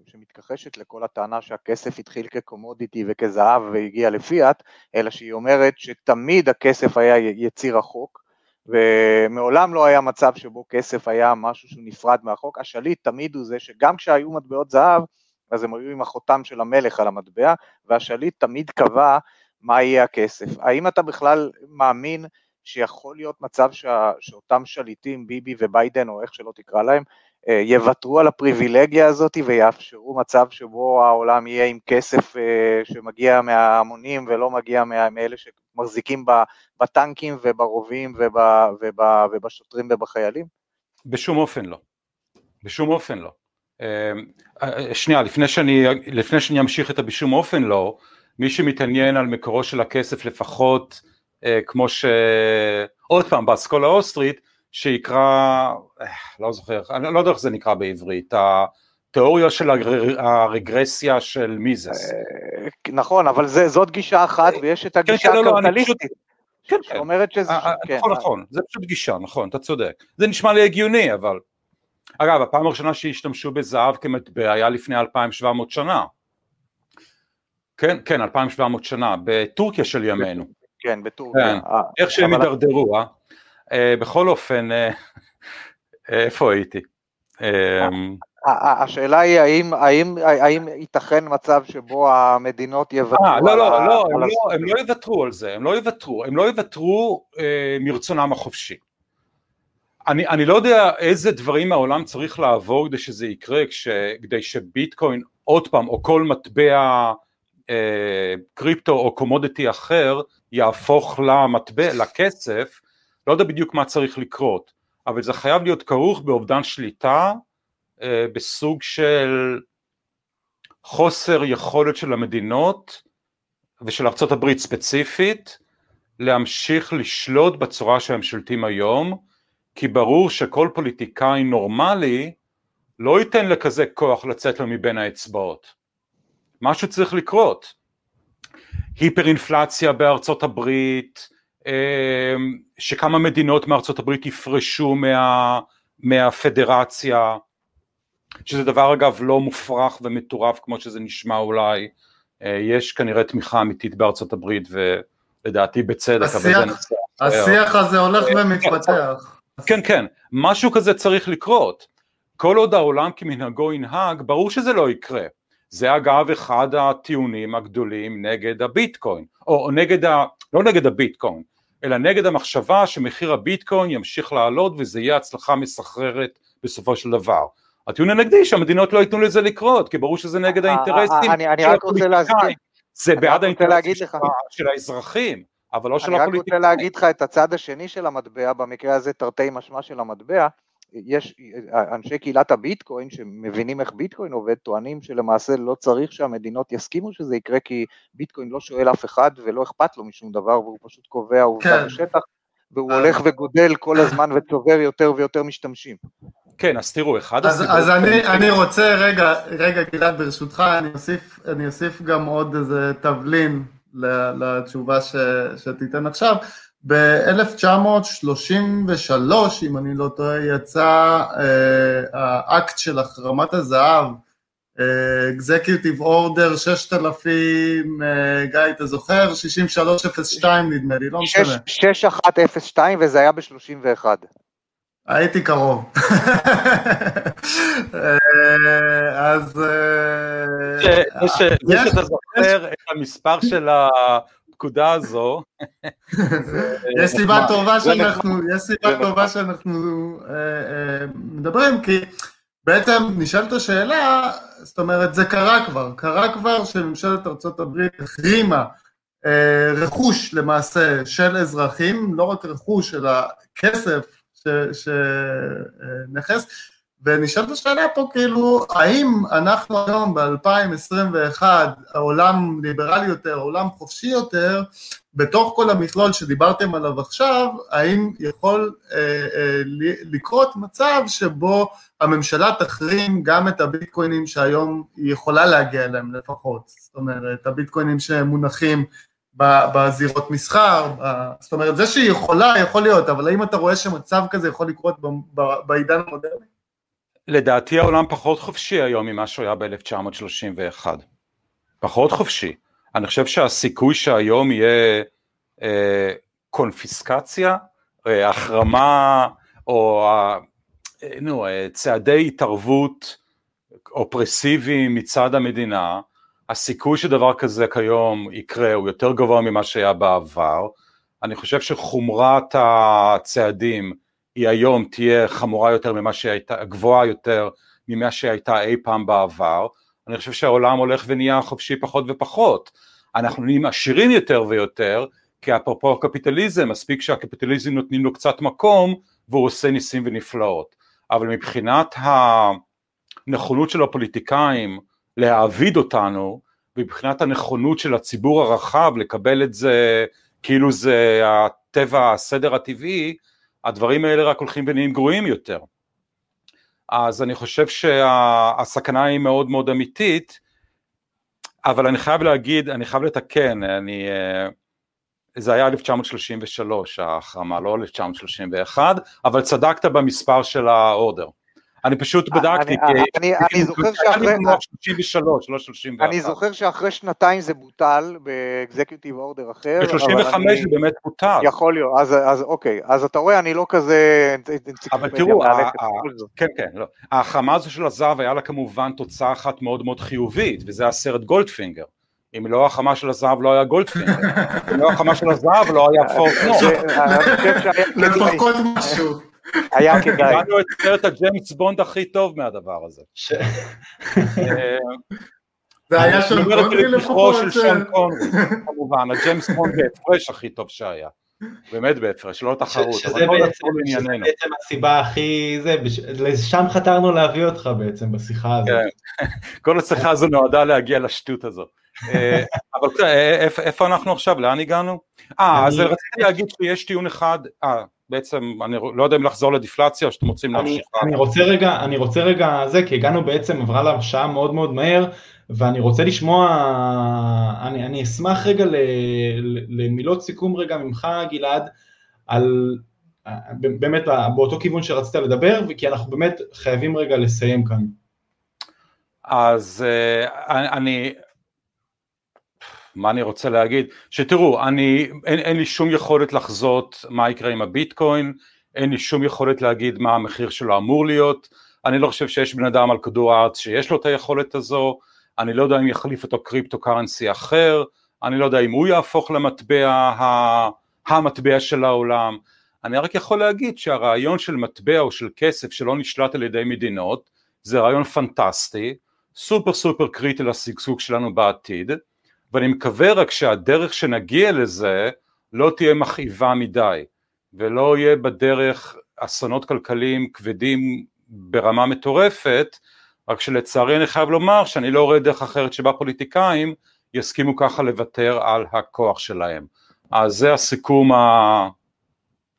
שמתכחשת לכל הטענה שהכסף התחיל כקומודיטי וכזהב והגיע לפיאט, אלא שהיא אומרת שתמיד הכסף היה יציר החוק, ומעולם לא היה מצב שבו כסף היה משהו שהוא נפרד מהחוק, השליט תמיד הוא זה שגם כשהיו מטבעות זהב, אז הם היו עם החותם של המלך על המטבע, והשליט תמיד קבע מה יהיה הכסף. האם אתה בכלל מאמין שיכול להיות מצב שה, שאותם שליטים, ביבי וביידן או איך שלא תקרא להם, אה, יוותרו על הפריבילגיה הזאת ויאפשרו מצב שבו העולם יהיה עם כסף אה, שמגיע מההמונים ולא מגיע מאלה שמחזיקים בטנקים וברובים ובשוטרים ובחיילים? בשום אופן לא. בשום אופן לא. אה, שנייה, לפני שאני, לפני שאני אמשיך את הבשום אופן לא, מי שמתעניין על מקורו של הכסף לפחות כמו ש... עוד פעם, באסכולה האוסטרית, שיקרא, אה, לא זוכר, אני לא יודע איך זה נקרא בעברית, התיאוריה של הרגרסיה של מיזס. אה, נכון, אבל זאת גישה אחת ויש את הגישה כן, כן, לא, לא. כן, כן. שאומרת שזה... כן. נכון, נכון, זה פשוט גישה, נכון, אתה צודק. זה נשמע לי הגיוני, אבל... אגב, הפעם הראשונה שהשתמשו בזהב כמטבע היה לפני 2,700 שנה. כן, כן, 2,700 שנה, בטורקיה של ימינו. כן, בטורקיה. כן, איך שהם הידרדרו, אה? בכל אופן, איפה הייתי? השאלה היא האם, האם, האם ייתכן מצב שבו המדינות יוותרו 아, לא, לא, על לא, על לא, לא, הם לא יוותרו על זה, הם לא יוותרו, הם לא יוותרו אה, מרצונם החופשי. אני, אני לא יודע איזה דברים העולם צריך לעבור כדי שזה יקרה, כש, כדי שביטקוין עוד פעם, או כל מטבע אה, קריפטו או קומודיטי אחר, יהפוך למטבע, לכסף, לא יודע בדיוק מה צריך לקרות, אבל זה חייב להיות כרוך באובדן שליטה, אה, בסוג של חוסר יכולת של המדינות ושל ארצות הברית ספציפית להמשיך לשלוט בצורה שהם שולטים היום כי ברור שכל פוליטיקאי נורמלי לא ייתן לכזה כוח לצאת לו מבין האצבעות. משהו צריך לקרות היפר אינפלציה בארצות הברית אה, שכמה מדינות מארצות הברית יפרשו מה, מהפדרציה שזה דבר אגב לא מופרך ומטורף כמו שזה נשמע אולי, אה, יש כנראה תמיכה אמיתית בארצות הברית ולדעתי בצדק, השיח, אבל זה השיח הזה הולך ומתפתח. כן כן, משהו כזה צריך לקרות, כל עוד העולם כמנהגו ינהג, ברור שזה לא יקרה, זה אגב אחד הטיעונים הגדולים נגד הביטקוין, או, נגד ה... לא נגד הביטקוין, אלא נגד המחשבה שמחיר הביטקוין ימשיך לעלות וזה יהיה הצלחה מסחררת בסופו של דבר. הטיעון הנגדי שהמדינות לא ייתנו לזה לקרות, כי ברור שזה נגד אה, אה, האינטרסים אני רק רוצה להזכיר, זה בעד האינטרסים של האזרחים, אבל לא של הפוליטיקאים. אני רק רוצה להגיד לך את הצד השני של המטבע, במקרה הזה תרתי משמע של המטבע, יש אנשי קהילת הביטקוין שמבינים איך ביטקוין עובד, טוענים שלמעשה לא צריך שהמדינות יסכימו שזה יקרה, כי ביטקוין לא שואל אף אחד ולא אכפת לו משום דבר, והוא פשוט קובע עובדה כן. בשטח, והוא הולך וגודל כל הזמן וצובר יותר ויותר משתמשים. כן, אז תראו, אחד הסיבות... אז אני, אני רוצה, רגע, רגע גלעד, ברשותך, אני אוסיף, אני אוסיף גם עוד איזה תבלין לתשובה ש, שתיתן עכשיו. ב-1933, אם אני לא טועה, יצא אה, האקט של החרמת הזהב, אקזקיוטיב אורדר 6000, אה, גיא, אתה זוכר? 6302 נדמה לי, לא משנה. 6102 וזה היה ב-31. הייתי קרוב. *laughs* אז... זה שאתה זוכר את המספר של הפקודה הזו. *laughs* יש סיבה טובה שאנחנו, יש סיבה טובה שאנחנו מדברים, כי בעצם נשאלת השאלה, זאת אומרת, זה קרה כבר, קרה כבר שממשלת ארה"ב החרימה רכוש למעשה של אזרחים, לא רק רכוש, אלא כסף שנכס, ונשאלת השאלה פה כאילו, האם אנחנו היום ב-2021, העולם ליברלי יותר, העולם חופשי יותר, בתוך כל המכלול שדיברתם עליו עכשיו, האם יכול אה, אה, לקרות מצב שבו הממשלה תחרים גם את הביטקוינים שהיום היא יכולה להגיע אליהם לפחות, זאת אומרת, הביטקוינים שמונחים בזירות מסחר, זאת אומרת, זה שהיא יכולה, יכול להיות, אבל האם אתה רואה שמצב כזה יכול לקרות בעידן המודרני? לדעתי העולם פחות חופשי היום ממה שהוא היה ב-1931. פחות חופשי. אני חושב שהסיכוי שהיום יהיה אה, קונפיסקציה, אה, החרמה, או אה, נו, אה, צעדי התערבות אופרסיביים מצד המדינה, הסיכוי שדבר כזה כיום יקרה הוא יותר גבוה ממה שהיה בעבר, אני חושב שחומרת הצעדים היא היום תהיה חמורה יותר ממה שהייתה, גבוהה יותר ממה שהייתה אי פעם בעבר, אני חושב שהעולם הולך ונהיה חופשי פחות ופחות, אנחנו נהיים עשירים יותר ויותר, כי אפרופו הקפיטליזם, מספיק שהקפיטליזם נותנים לו קצת מקום והוא עושה ניסים ונפלאות, אבל מבחינת הנכונות של הפוליטיקאים להעביד אותנו מבחינת הנכונות של הציבור הרחב לקבל את זה כאילו זה הטבע, הסדר הטבעי, הדברים האלה רק הולכים ונהיים גרועים יותר. אז אני חושב שהסכנה היא מאוד מאוד אמיתית, אבל אני חייב להגיד, אני חייב לתקן, אני, אה, זה היה 1933 ההחרמה, לא 1931, אבל צדקת במספר של האורדר. אני פשוט בדקתי, אני זוכר שאחרי... 33, לא 31. אני זוכר שאחרי שנתיים זה בוטל ב executive order אחר. ב-35 זה באמת בוטל. יכול להיות, אז אוקיי, אז אתה רואה, אני לא כזה... אבל תראו, כן, כן, לא. ההחרמה הזו של הזהב היה לה כמובן תוצאה אחת מאוד מאוד חיובית, וזה הסרט Goldfinger. אם לא החרמה של הזהב לא היה Goldfinger, *laughs* אם לא החרמה של הזהב לא היה Fort Knox. לפחות משהו. היה כדאי. קיבלנו את סרט הג'יימס בונד הכי טוב מהדבר הזה. זה היה שון קונרי לפחות. של שון קונרי, כמובן, הג'יימס בונד בהפרש הכי טוב שהיה. באמת בהפרש, לא תחרות. שזה בעצם הסיבה הכי, זה, לשם חתרנו להביא אותך בעצם בשיחה הזאת. כל השיחה הזו נועדה להגיע לשטות הזו. אבל איפה אנחנו עכשיו, לאן הגענו? אה, אז רציתי להגיד שיש טיעון אחד, אה, בעצם, אני לא יודע אם לחזור לדיפלציה או שאתם רוצים להמשיך. אני רוצה רגע, אני רוצה רגע זה, כי הגענו בעצם, עברה לה שעה מאוד מאוד מהר, ואני רוצה לשמוע, אני, אני אשמח רגע ל, למילות סיכום רגע ממך גלעד, על באמת באותו כיוון שרצית לדבר, כי אנחנו באמת חייבים רגע לסיים כאן. אז אני, מה אני רוצה להגיד? שתראו, אני, אין, אין לי שום יכולת לחזות מה יקרה עם הביטקוין, אין לי שום יכולת להגיד מה המחיר שלו אמור להיות, אני לא חושב שיש בן אדם על כדור הארץ שיש לו את היכולת הזו, אני לא יודע אם יחליף אותו קריפטו קרנסי אחר, אני לא יודע אם הוא יהפוך למטבע ה, המטבע של העולם, אני רק יכול להגיד שהרעיון של מטבע או של כסף שלא נשלט על ידי מדינות זה רעיון פנטסטי, סופר סופר קריטי לשגשוג שלנו בעתיד, ואני מקווה רק שהדרך שנגיע לזה לא תהיה מכאיבה מדי ולא יהיה בדרך אסונות כלכליים כבדים ברמה מטורפת רק שלצערי אני חייב לומר שאני לא רואה דרך אחרת שבה פוליטיקאים יסכימו ככה לוותר על הכוח שלהם. אז זה הסיכום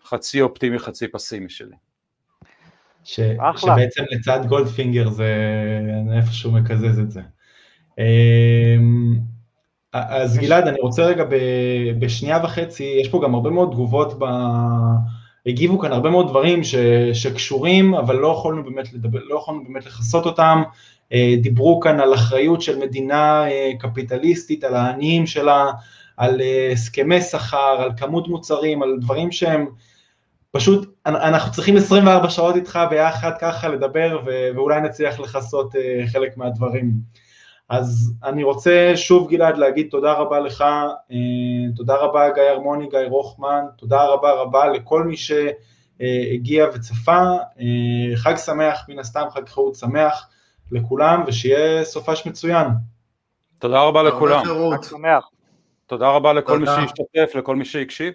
החצי אופטימי חצי פסימי שלי. ש... שבעצם לצד גולדפינגר זה איפשהו מקזז את זה. אמ, אז גלעד, אני רוצה רגע בשנייה וחצי, יש פה גם הרבה מאוד תגובות, ב... הגיבו כאן הרבה מאוד דברים ש... שקשורים, אבל לא יכולנו באמת לדבר, לא יכולנו באמת לכסות אותם, אה, דיברו כאן על אחריות של מדינה אה, קפיטליסטית, על העניים שלה, על אה, הסכמי שכר, על כמות מוצרים, על דברים שהם פשוט, אנחנו צריכים 24 שעות איתך ביחד ככה לדבר, ואולי נצליח לכסות חלק מהדברים. אז אני רוצה שוב גלעד להגיד תודה רבה לך, אה, תודה רבה גיא הרמוני, גיא רוחמן, תודה רבה רבה לכל מי שהגיע וצפה, אה, חג שמח מן הסתם, חג חירות שמח לכולם ושיהיה סופש מצוין. תודה רבה לכולם. חג שמח. תודה רבה לכל מי שהשתתף, לכל מי שהקשיב.